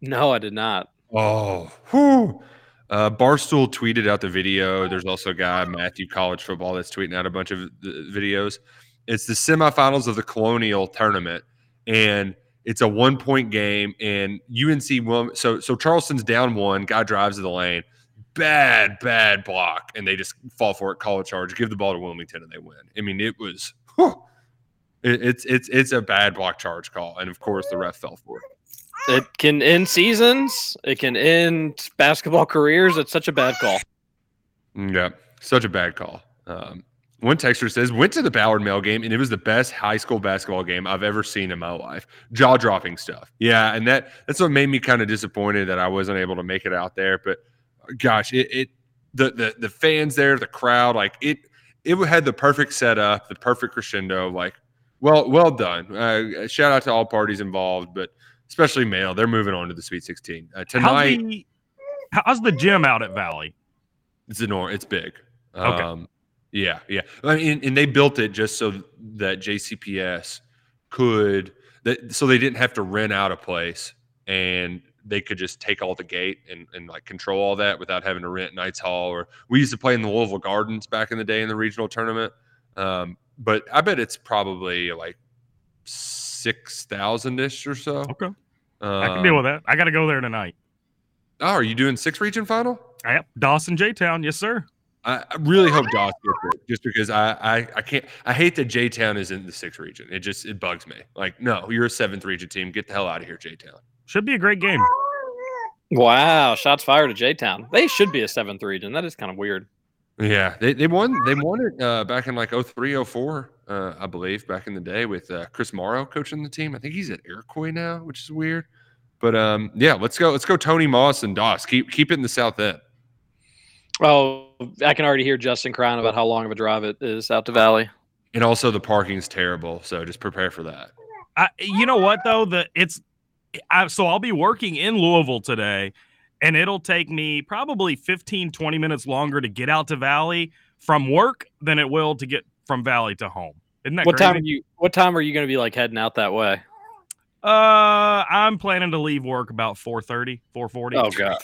No, I did not. Oh, whew. Uh, Barstool tweeted out the video. There's also a guy, Matthew College Football, that's tweeting out a bunch of videos. It's the semifinals of the Colonial Tournament, and it's a one point game. And UNC, so so Charleston's down one. Guy drives to the lane, bad bad block, and they just fall for it. Call a charge, give the ball to Wilmington, and they win. I mean, it was. whew. It's it's it's a bad block charge call, and of course the ref fell for it. It can end seasons. It can end basketball careers. It's such a bad call. Yeah, such a bad call. Um, one texter says went to the Ballard Male game and it was the best high school basketball game I've ever seen in my life. Jaw dropping stuff. Yeah, and that that's what made me kind of disappointed that I wasn't able to make it out there. But gosh, it, it the the the fans there, the crowd, like it it had the perfect setup, the perfect crescendo. Like, well well done. Uh, shout out to all parties involved, but especially Male. They're moving on to the Sweet 16 uh, How's tonight. the, how's the gym out at Valley? It's enormous. It's big. Okay. Um, yeah, yeah. I mean, and they built it just so that JCPS could that so they didn't have to rent out a place and they could just take all the gate and, and like control all that without having to rent Knights Hall or we used to play in the Louisville Gardens back in the day in the regional tournament. Um, but I bet it's probably like six thousand ish or so. Okay. I can deal with that. I got to go there tonight. Oh, are you doing six region final? Yep. Dawson J Town. Yes, sir. I I really hope Doss gets it, just because I, I I can't. I hate that J Town is in the sixth region. It just it bugs me. Like, no, you're a seventh region team. Get the hell out of here, J Town. Should be a great game. Wow, shots fired to J Town. They should be a seventh region. That is kind of weird. Yeah, they, they won they won it uh, back in like 03, 04, uh, I believe, back in the day with uh, Chris Morrow coaching the team. I think he's at Iroquois now, which is weird. But um, yeah, let's go. Let's go. Tony Moss and Doss. Keep keep it in the South End. Oh, I can already hear Justin crying about how long of a drive it is out to Valley. And also the parking's terrible, so just prepare for that. I, you know what though? The it's I, so I'll be working in Louisville today, and it'll take me probably 15, 20 minutes longer to get out to Valley from work than it will to get from Valley to home. Isn't that What crazy? time are you? What time are you going to be like heading out that way? Uh, I'm planning to leave work about 4:30, 4:40. Oh god,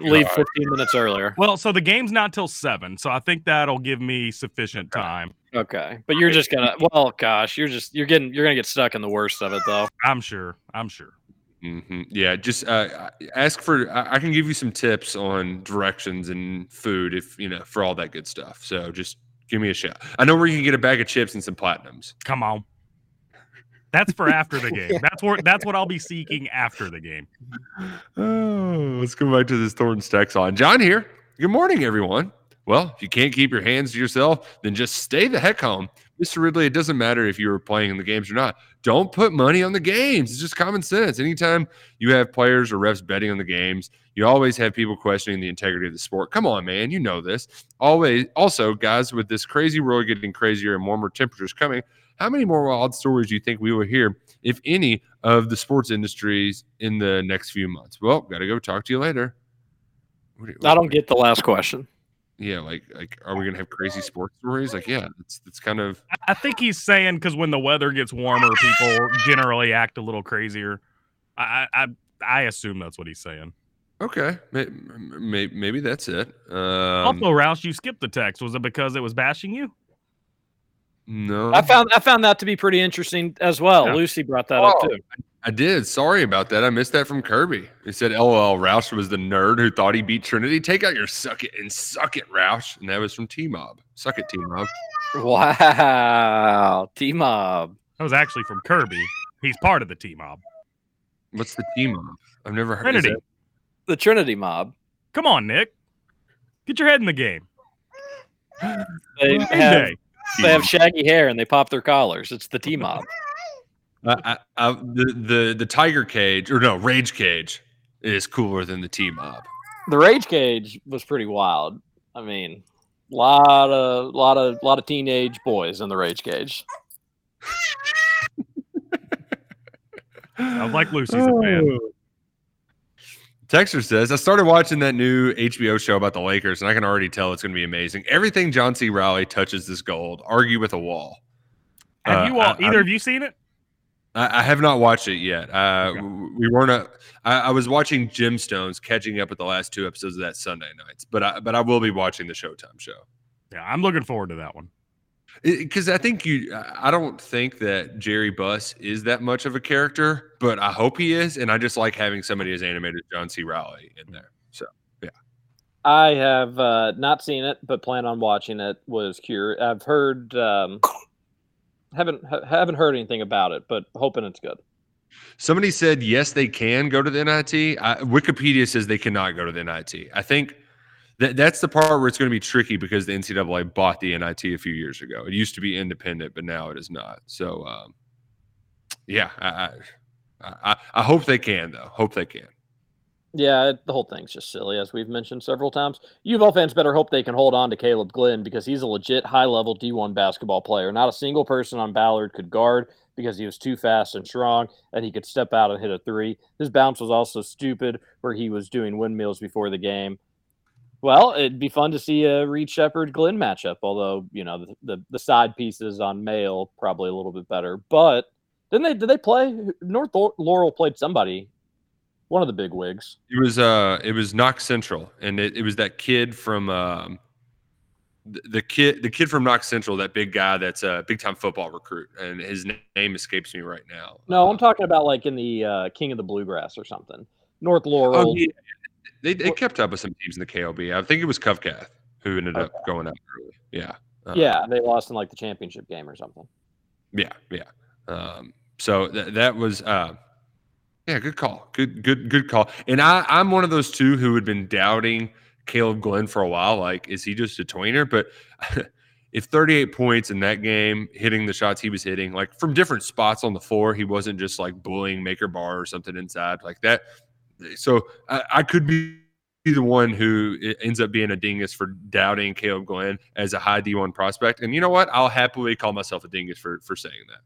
[laughs] leave 15 minutes earlier. Well, so the game's not till seven, so I think that'll give me sufficient time. Okay, but you're just gonna. Well, gosh, you're just you're getting you're gonna get stuck in the worst of it though. I'm sure. I'm sure. hmm Yeah, just uh, ask for. I I can give you some tips on directions and food if you know for all that good stuff. So just give me a shout. I know where you can get a bag of chips and some platinums. Come on. That's for after the [laughs] game. That's what that's what I'll be seeking after the game. Oh, let's go back to this Thornton's text on. John here. Good morning, everyone. Well, if you can't keep your hands to yourself, then just stay the heck home. Mr. Ridley, it doesn't matter if you were playing in the games or not. Don't put money on the games. It's just common sense. Anytime you have players or refs betting on the games, you always have people questioning the integrity of the sport. Come on, man. You know this. Always also, guys, with this crazy world getting crazier and warmer temperatures coming, how many more wild stories do you think we will hear, if any, of the sports industries in the next few months? Well, gotta go talk to you later. What do you- I don't get the last question. yeah, like like are we gonna have crazy sports stories? Like, yeah, it's it's kind of I think he's saying because when the weather gets warmer, people generally act a little crazier. I I I assume that's what he's saying. okay. Maybe, maybe that's it. Um, also, Roush, you skipped the text. Was it because it was bashing you? No, I found I found that to be pretty interesting as well. Yeah. Lucy brought that up Oh. too. I did. Sorry about that. I missed that from Kirby. He said, "LOL, Roush was the nerd who thought he beat Trinity. Take out your suck it and suck it, Roush." And that was from T Mob. Suck it, T Mob. [laughs] Wow, T Mob. That was actually from Kirby. He's part of the T Mob. What's the T Mob? I've never heard. is Trinity. that- The Trinity Mob. Come on, Nick. Get your head in the game. They Game have day. They have shaggy hair and they pop their collars. It's the T Mob. I, I, I, the the the Tiger Cage or no Rage Cage is cooler than the T Mob. the Rage Cage was pretty wild. I mean, lot of lot of lot of teenage boys in the Rage Cage. I like Lucy's a fan. Oh. Texter says, I started watching that new HBO show about the Lakers, and I can already tell it's going to be amazing. Everything John C. Reilly touches is gold. Argue with a wall. Have Uh, you all I- either I- of you seen it? I, I have not watched it yet. Uh, w- We weren't. A, I was watching Gemstones, catching up with the last two episodes of that Sunday nights. But I, but I will be watching the Showtime show Yeah, I'm looking forward to that one. Because I think you. I don't think that Jerry Buss is that much of a character, but I hope he is, and I just like having somebody as animated as John C. Reilly in there. So yeah, I have uh, not seen it, but plan on watching it. Was curious. I've heard. Um, haven't ha- haven't heard anything about it, but hoping it's good. Somebody said yes, they can go to the NIT. I, Wikipedia says they cannot go to the NIT. I think that that's the part where it's going to be tricky because the NCAA bought the NIT a few years ago. It used to be independent, but now it is not. So, um, yeah, I, I, I, hope they can though. Hope they can. Yeah, the whole thing's just silly, as we've mentioned several times. U fans better hope they can hold on to Caleb Glenn because he's a legit high level D1 basketball player. Not a single person on Ballard could guard because he was too fast and strong and he could step out and hit a three. His bounce was also stupid, where he was doing windmills before the game. Well, it'd be fun to see a Reed Sheppard Glenn matchup, although, you know, the, the, the side pieces on Male probably a little bit better. But didn't they, did they play? North Laurel played somebody, one of the big wigs. It was uh, it was Knox Central, and it, it was that kid from um, the, the kid, the kid from Knox Central, that big guy that's a big time football recruit, and his name escapes me right now. No, I'm talking about like in the uh, King of the Bluegrass or something. North Laurel. Oh, yeah. They, they kept up with some teams in the KLB. I think it was Covcath who ended up going out early. Yeah. Uh, yeah, they lost in like the championship game or something. Yeah. Yeah. Um, so th- that was, uh, yeah, good call. Good, good, good call. And I, I'm one of those two who had been doubting Caleb Glenn for a while. Like, is he just a tweener? But [laughs] if 38 points in that game, hitting the shots he was hitting, like from different spots on the floor, he wasn't just like bullying Maker Bar or something inside like that. So I, I could be the one who ends up being a dingus for doubting Caleb Glenn as a high D1 prospect. And you know what? I'll happily call myself a dingus for for saying that.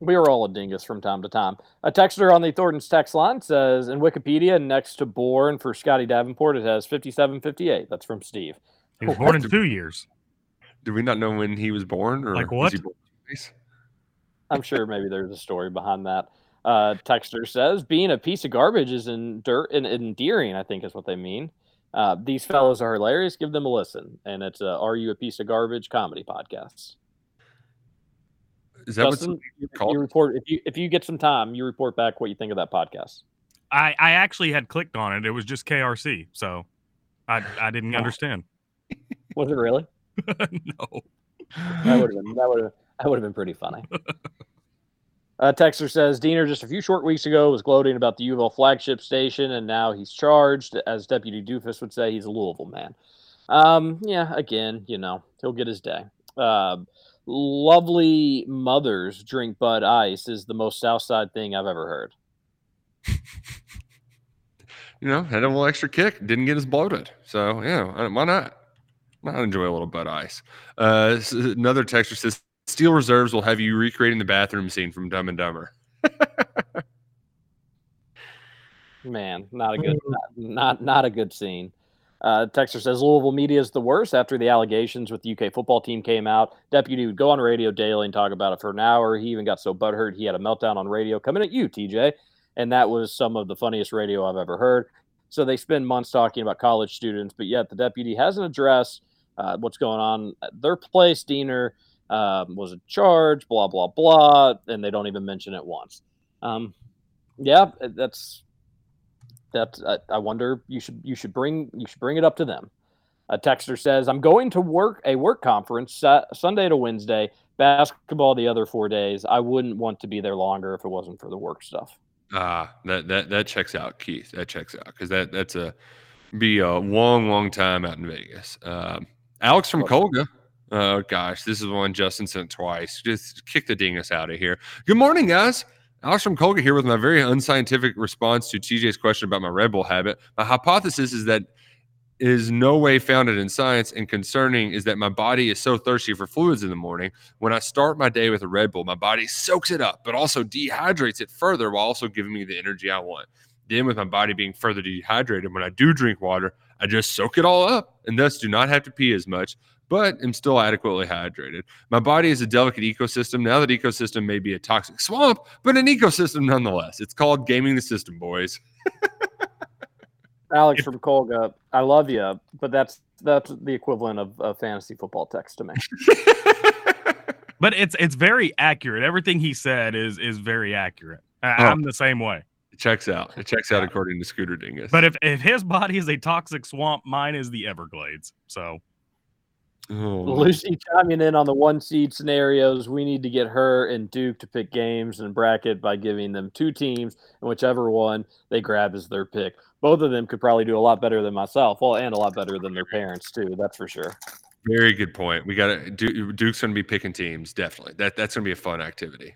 We are all a dingus from time to time. A texter on the Thornton's text line says in Wikipedia, next to Bourne for Scotty Davenport, it has 5758. That's from Steve. He was born in two years. Do we not know when he was born or Like what? born? I'm sure maybe there's a story behind that. Uh, Texter says being a piece of garbage is endur- en- endearing. I think is what they mean. Uh, these fellows are hilarious. Give them a listen. And it's a "Are You a Piece of Garbage" comedy podcast. Is that Justin, what you, called? you report if you if you get some time, you report back what you think of that podcast. I, I actually had clicked on it. It was just KRC, so I I didn't [laughs] understand. Was it really? [laughs] no. That would have been that would have that would have been pretty funny. [laughs] Uh, Texter says Deener just a few short weeks ago was gloating about the Louisville flagship station, and now he's charged. As Deputy Doofus would say, he's a Louisville man. Um, yeah, again, you know, he'll get his day. Uh, lovely mothers drink Bud Ice is the most Southside thing I've ever heard. [laughs] You know, had a little extra kick, didn't get as bloated. So yeah, why not? Not enjoy a little Bud Ice? Uh, another texture says Steel Reserves will have you recreating the bathroom scene from Dumb and Dumber. Man, not a good, not not, not a good scene. Uh, Texter says Louisville media is the worst after the allegations with the UK football team came out. Deputy would go on radio daily and talk about it for an hour. He even got so butthurt he had a meltdown on radio coming at you, TJ. And that was some of the funniest radio I've ever heard. So they spend months talking about college students, but yet the deputy hasn't addressed uh, what's going on their place. Deener um, was in charge, blah, blah, blah. And they don't even mention it once. Um, yeah, that's that's, uh, I wonder you should you should bring you should bring it up to them. A texter says, "I'm going to work a work conference Sa- Sunday to Wednesday, basketball the other four days. I wouldn't want to be there longer if it wasn't for the work stuff." Ah, that that that checks out, Keith. That checks out because that that's a be a long, long time out in Vegas. Um, Alex from Colga. Oh gosh, this is one Justin sent twice. Just kick the dingus out of here. Good morning, guys. Alex from Colga here with my very unscientific response to TJ's question about my Red Bull habit. My hypothesis is that is no way founded in science and concerning is that my body is so thirsty for fluids in the morning. When I start my day with a Red Bull, my body soaks it up, but also dehydrates it further while also giving me the energy I want. Then, with my body being further dehydrated, when I do drink water, I just soak it all up and thus do not have to pee as much, but am still adequately hydrated. My body is a delicate ecosystem. Now that ecosystem may be a toxic swamp, but an ecosystem nonetheless. It's called gaming the system, boys. Alex from Colga, I love you, but that's that's the equivalent of a fantasy football text to me. [laughs] But it's it's very accurate. Everything he said is is very accurate. I, Oh. I'm the same way. It checks out. It checks out according to Scooter Dingus. But if, if his body is a toxic swamp, mine is the Everglades. So Oh, Lucy chiming in on the one seed scenarios. We need to get her and Duke to pick games and bracket by giving them two teams, and whichever one they grab is their pick. Both of them could probably do a lot better than myself, well, and a lot better than their parents too. That's for sure. Very good point. We got to Duke's going to be picking teams. Definitely, that that's going to be a fun activity.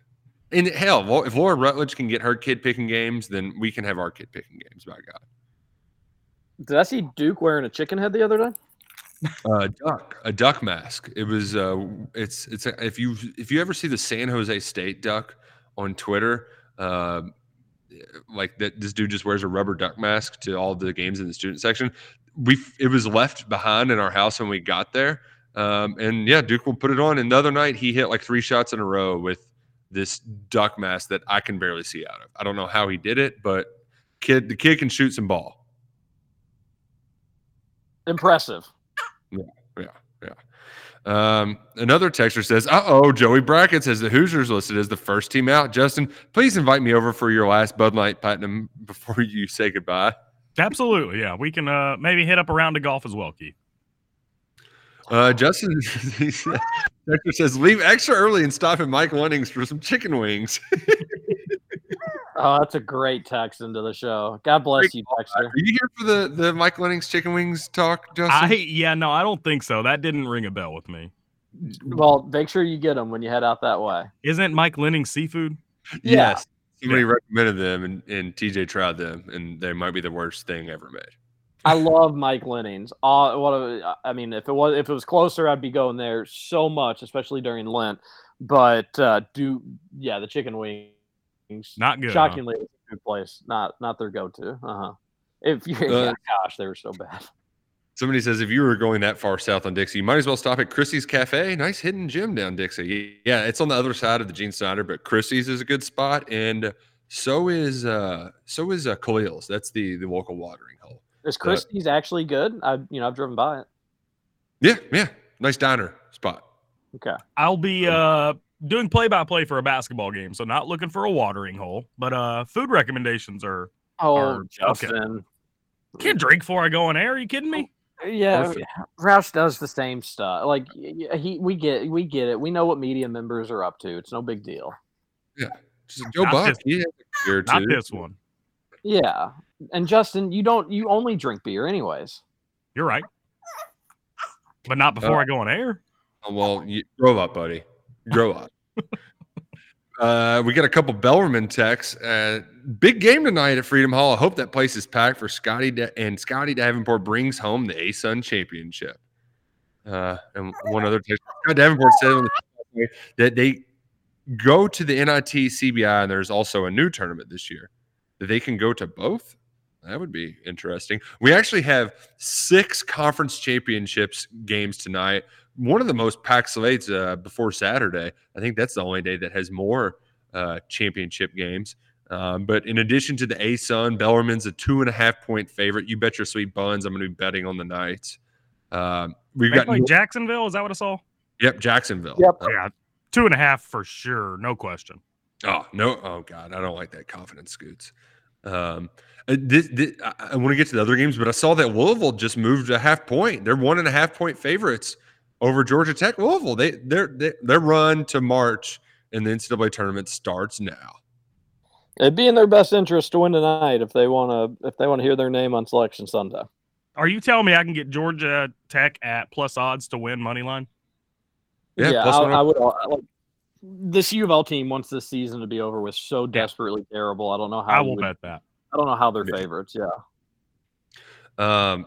And hell, if Laura Rutledge can get her kid picking games, then we can have our kid picking games. By God, Did I see Duke wearing a chicken head the other day? Uh, duck, a duck mask. It was. Uh, it's it's a, if you if you ever see the San Jose State duck on Twitter, uh, like that this dude just wears a rubber duck mask to all the games in the student section. We it was left behind in our house when we got there, um, and yeah, Duke will put it on. And the other night he hit like three shots in a row with this duck mask that I can barely see out of. I don't know how he did it, but kid, the kid can shoot some ball. Impressive. Um, another texter says, "Uh oh, Joey Brackett says the Hoosiers listed as the first team out." Justin, please invite me over for your last Bud Light Platinum [laughs] before you say goodbye. absolutely, yeah, we can uh maybe hit up a round of golf as well, Keith. Uh, Justin [laughs] texter says, "Leave extra early and stop at Mike Linnig's for some chicken wings." [laughs] Oh, that's a great text into the show. God bless you, Texter. Are you here for the the Mike Linnig's chicken wings talk, Justin? I yeah, no, I don't think so. That didn't ring a bell with me. Well, make sure you get them when you head out that way. Isn't Mike Linnig seafood? yes. Somebody recommended them, and, and TJ tried them, and they might be the worst thing ever made. I love Mike Linnig's. Uh, what a, I mean, if it was if it was closer, I'd be going there so much, especially during Lent. But uh, do yeah, the chicken wings Not good. Shockingly, it's a good place. Not not their go to. Uh huh. If you [laughs] Uh, yeah, gosh, they were so bad. Somebody says if you were going that far south on Dixie, you might as well stop at Christie's Cafe. Nice hidden gym down Dixie. Yeah, it's on the other side of the Gene Snyder, but Christie's is a good spot, and so is uh so is uh, Khalil's. That's the the local watering hole. Is But- Christie's actually good? I you know I've driven by it. Yeah, yeah, nice diner spot. Okay. I'll be uh doing play by play for a basketball game, so not looking for a watering hole, but uh food recommendations are Oh, are okay. Justin. Can't drink before I go on air. Are you kidding me? Yeah, Perfect. Roush does the same stuff. Like y- y- he, we get, we get it. We know what media members are up to. It's no big deal. Yeah, just Joe Not Buck. this- He beer Not too. this one. Yeah, and Justin, you don't, you only drink beer, anyways. You're right. But not before Uh, I go on air. Oh, well, you grow up, buddy. Grow up. Uh, we got a couple Bellarmine texts. Uh, big game tonight at Freedom Hall. I hope that place is packed for Scotty and Scotty Davenport brings home the ASUN championship. Uh, and one other text. Scott Davenport said [laughs] that they go to the NIT CBI, and there's also a new tournament this year that they can go to both. That would be interesting. We actually have six conference championships games tonight. One of the most packed slates uh, before Saturday. I think that's the only day that has more uh, championship games. Um, but in addition to the ASUN, Bellarmine's a two and a half point favorite. You bet your sweet buns. I'm going to be betting on the Knights. Um, we've They got play Jacksonville. Is that what I saw? yep Jacksonville. Yep. Uh, Yeah, two and a half for sure, no question. Oh no! Oh god, I don't like that confidence, Scoots. Um, uh, this, this, I, I want to get to the other games, but I saw that Louisville just moved a half point. They're one and a half point favorites over Georgia Tech. Louisville, they their they, their run to March in the NCAA tournament starts now. It'd be in their best interest to win tonight if they want to, if they want to hear their name on Selection Sunday. Are you telling me I can get Georgia Tech at plus odds to win money line? Yeah, Yeah, plus I, I would. uh, Like, this U of L team wants this season to be over with so desperately terrible. I don't know how. I will would- bet that. I don't know how they're Yeah. favorites. Yeah. Um,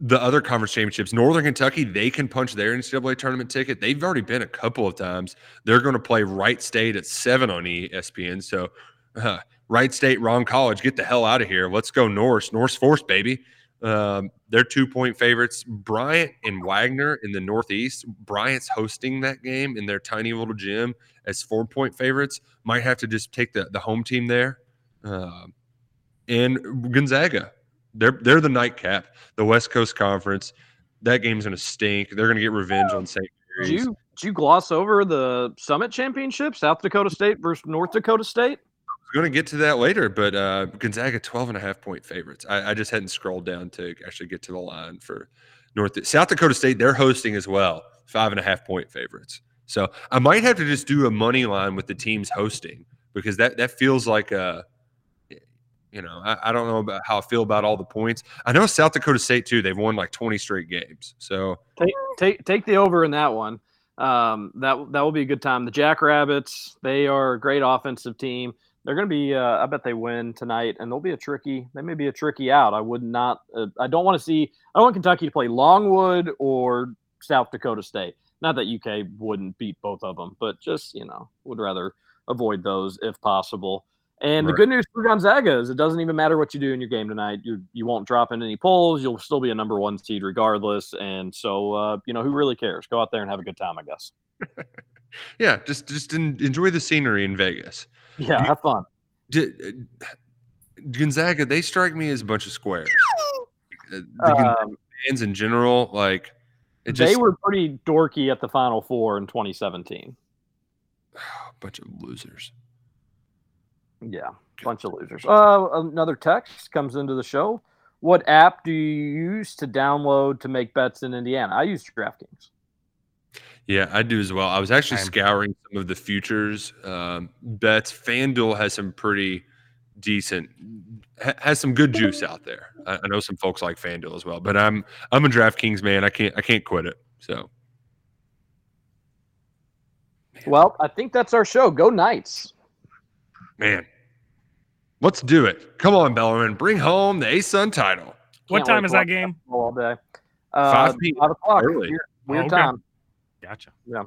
the other conference championships, Northern Kentucky, they can punch their NCAA tournament ticket. They've already been a couple of times. They're going to play Wright State at seven on ESPN. So, uh, Wright State, wrong college, get the hell out of here. Let's go Norse, Norse Force, baby. Um, they're two point favorites. Bryant and Wagner in the Northeast. Bryant's hosting that game in their tiny little gym as four point favorites. Might have to just take the, the home team there. Um, and Gonzaga, they're they're the nightcap, the West Coast Conference. That game's going to stink. They're going to get revenge on St. Did you did you gloss over the Summit Championship, South Dakota State versus North Dakota State? I was going to get to that later, but uh, Gonzaga 12 and a half point favorites. I, I just hadn't scrolled down to actually get to the line for North South Dakota State. They're hosting as well, five and a half point favorites. So I might have to just do a money line with the teams hosting because that that feels like a, you know, I, I don't know about how I feel about all the points. I know South Dakota State too. They've won like 20 straight games. So Take take take the over in that one. Um, that that will be a good time. The Jackrabbits, they are a great offensive team. They're going to be. Uh, I bet they win tonight, and they'll be a tricky. They may be a tricky out. I would not. Uh, I don't want to see. I want Kentucky to play Longwood or South Dakota State. Not that UK wouldn't beat both of them, but just you know, would rather avoid those if possible. And the good news for Gonzaga is it doesn't even matter what you do in your game tonight. You you won't drop in any polls. You'll still be a number one seed regardless. And so uh, you know who really cares? Go out there and have a good time, I guess. [laughs] yeah, just just en- enjoy the scenery in Vegas. Yeah, have fun. Uh, Gonzaga, they strike me as a bunch of squares. Uh, The Um, fans in general, like it they were pretty dorky at the Final Four in 2017. a [sighs] bunch of losers. Yeah, bunch of losers. Uh, another text comes into the show. What app do you use to download to make bets in Indiana? I use DraftKings. Yeah, I do as well. I was actually Same. scouring some of the futures um, bets. FanDuel has some pretty decent, ha- has some good juice out there. I, I know some folks like FanDuel as well, but I'm I'm a DraftKings man. I can't I can't quit it. So Well, I think that's our show. Go Knights. man, let's do it. Come on, Bellarmine, bring home the ASUN title. What Can't time is that game? All day. Uh, 5 p.m. Five o'clock. Early. Weird, weird Oh, okay. time. Gotcha. Yeah.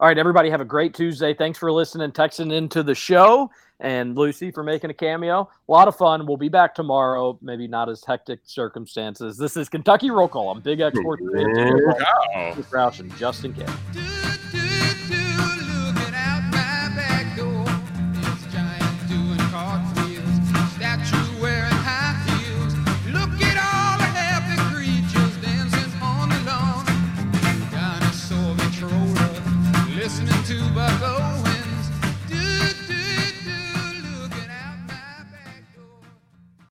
All right, everybody, have a great Tuesday. Thanks for listening, texting into the show, and Lucy for making a cameo. A lot of fun. We'll be back tomorrow. Maybe not as hectic circumstances. This is Kentucky Roll Call. I'm Big X Sports. Wow. Roush and Justin K.